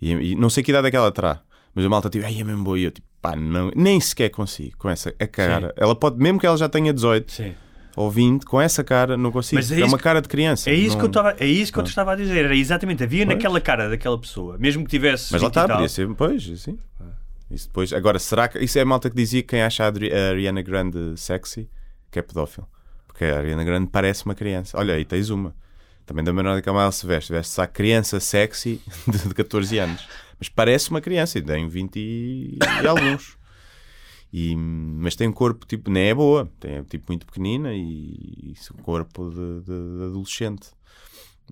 E, e não sei que idade é que ela terá, mas a malta tipo, ai, é mesmo boa. E eu tipo, pá, não, nem sequer consigo com essa a cara. Ela pode, mesmo que ela já tenha 18 Sim. Ou 20, com essa cara não consigo. Mas é é uma que- cara de criança. É isso não- que eu estava, é isso que eu te estava a dizer. Era exatamente, havia Pois. naquela cara daquela pessoa, mesmo que tivesse. Mas lá 20 está, podia ser, pois, sim. Isso depois, agora, será que isso é a malta que dizia que quem acha a a Ariana Grande sexy que é pedófilo? Porque a Ariana Grande parece uma criança. Olha, aí tens uma. Também da maneira como ela se veste. Veste-se à criança sexy de, de 14 anos. Mas parece uma criança e tem 20 e, e alguns. E, mas tem um corpo, tipo, nem é boa. Tem é, tipo muito pequenina e, e um corpo de, de- de adolescente.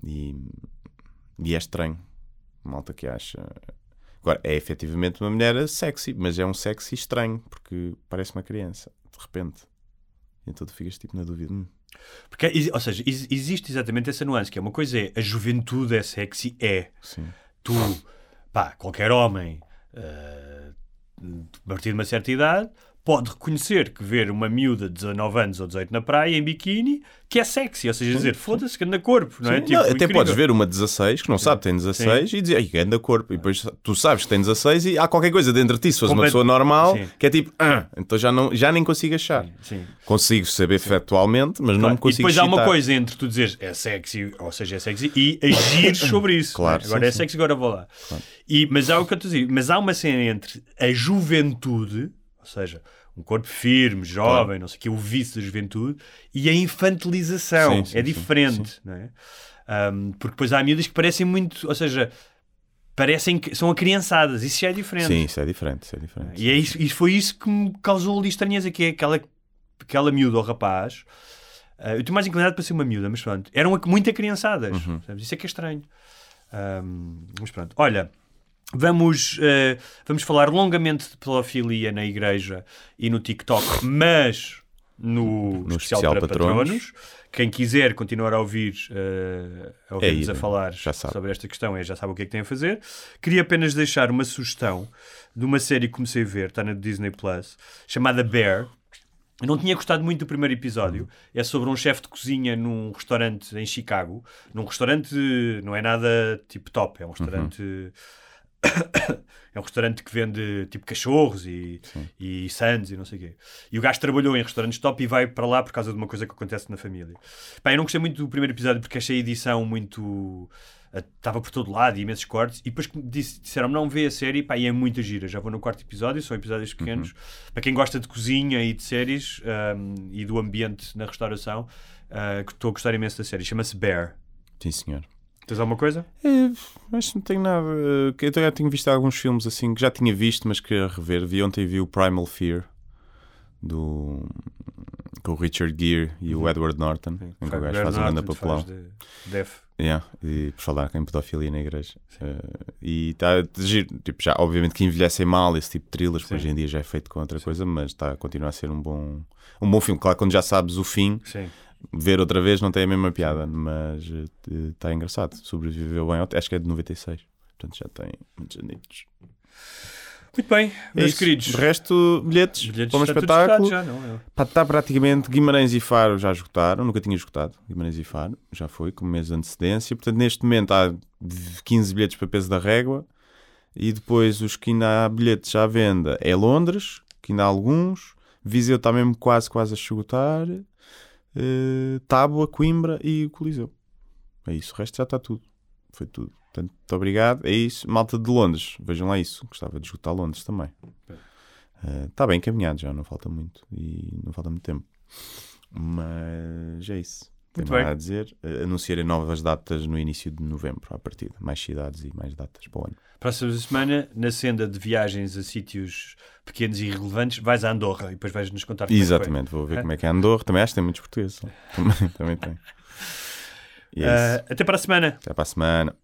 E, e é estranho. Malta que acha. Agora, é efetivamente uma mulher sexy, mas é um sexy estranho, porque parece uma criança, de repente. Então tu ficas tipo na dúvida. Hum, Porque, exi- ou seja, ex- existe exatamente essa nuance, que é uma coisa é a juventude é sexy, é. sim. Tu, pá, qualquer homem eh, a partir de uma certa idade pode reconhecer que ver uma miúda de 19 anos ou 18 na praia em biquíni que é sexy, ou seja, dizer foda-se que anda corpo, não é? Sim, Tipo, não, até incrível. podes ver uma 16 que não sabe que tem 16 e dizer, ai, anda corpo. E depois tu sabes que tem 16 e há qualquer coisa dentro de ti, se fosse uma pessoa normal, Sim. que é tipo, ah, então já, não, já nem consigo achar. Sim. Consigo saber factualmente, mas não Claro, me e consigo depois há uma coisa entre tu dizeres é sexy, ou seja, é sexy, e agir sobre isso. Claro, não é? Agora sim, é sim. sexy, agora vou lá. E, mas há o que eu estou a dizer, mas há uma cena entre a juventude, ou seja, um corpo firme, jovem, não sei o que, o vício da juventude, e a infantilização. Sim, sim, é sim, diferente, não é? Um, porque depois há miúdas que parecem muito, ou seja, parecem que são acriançadas, isso já é diferente. Sim, isso é diferente, isso é diferente. E, é isso, e foi isso que me causou ali estranheza, que é aquela, aquela miúda ou rapaz. ah, eu estou mais inclinado para ser uma miúda, mas pronto. Eram muito acriançadas. Uhum. Isso é que é estranho. Ahm, mas pronto. Olha, vamos, ah, vamos falar longamente de pedofilia na igreja e no TikTok, mas no, No especial, especial para patronos. patronos. Quem quiser continuar a ouvir, eh, a ouvir-nos É a falar sobre esta questão, é, já sabe o que é que tem a fazer. Queria apenas deixar uma sugestão de uma série que comecei a ver, está na Disney Plus, chamada Bear. Eu não tinha gostado muito do primeiro episódio. É sobre um chefe de cozinha num restaurante em Chicago. Num restaurante, não é nada tipo top, é um restaurante. é um restaurante que vende tipo cachorros e, e sandes e não sei o quê. E o gajo trabalhou em restaurantes top e vai para lá por causa de uma coisa que acontece na família. Pá, eu não gostei muito do primeiro episódio porque achei a edição muito. Estava por todo lado e imensos cortes. E depois disse- disseram-me não vê a série, pá, e é muita gira. Já vou no quarto episódio, são episódios pequenos. Para quem gosta de cozinha e de séries ahm, e do ambiente na restauração, que estou a gostar imenso da série. Chama-se Bear. Sim, senhor. Tens alguma coisa? É, mas não tenho nada. que Eu já tenho visto alguns filmes assim que já tinha visto, mas queria rever. Vi ontem vi o Primal Fear do com o Richard Gere e o Edward Norton, em que o gajo faz um grande papelão. Yeah, e por falar em pedofilia na igreja. Eh, e está. Tipo, já, obviamente que envelhecem mal esse tipo de thrillers, que Sim. hoje em dia já é feito com outra coisa, mas está a continuar a ser um bom, um bom filme. Claro, quando já sabes o fim, Sim. Ver outra vez não tem a mesma piada, mas está engraçado. Sobreviveu bem. Acho que é de 96, portanto já tem muitos anitos. Muito bem, É meus isso. queridos. De resto, bilhetes, Bilhetes para tudo espetáculo. já, não é? Pá, está praticamente Guimarães e Faro já esgotaram, nunca tinha esgotado. Guimarães e Faro já foi com um mês de antecedência. Portanto, neste momento há 15 bilhetes para peso da régua e depois os que ainda há bilhetes à venda é Londres, que ainda há alguns. Viseu está mesmo quase, quase a esgotar. Eh, Tábua, Coimbra e o Coliseu. É isso, o resto já está tudo. Foi tudo. Portanto, muito obrigado. É isso. Malta de Londres, vejam lá isso. Gostava de esgotar Londres também. Eh, Está bem encaminhado já, não falta muito. E não falta muito tempo. Mas é isso. Muito bem. a dizer. Eh, anunciarei novas datas no início de novembro, à partida. Mais cidades e mais datas para o ano. Próxima semana, na senda de viagens a sítios pequenos e irrelevantes, vais a Andorra e depois vais nos contar como é. Exatamente, vou ver É? como é que é Andorra. Também acho que tem muitos portugueses. Também, também tem. E é isso. Ah, até para a semana. Até para a semana.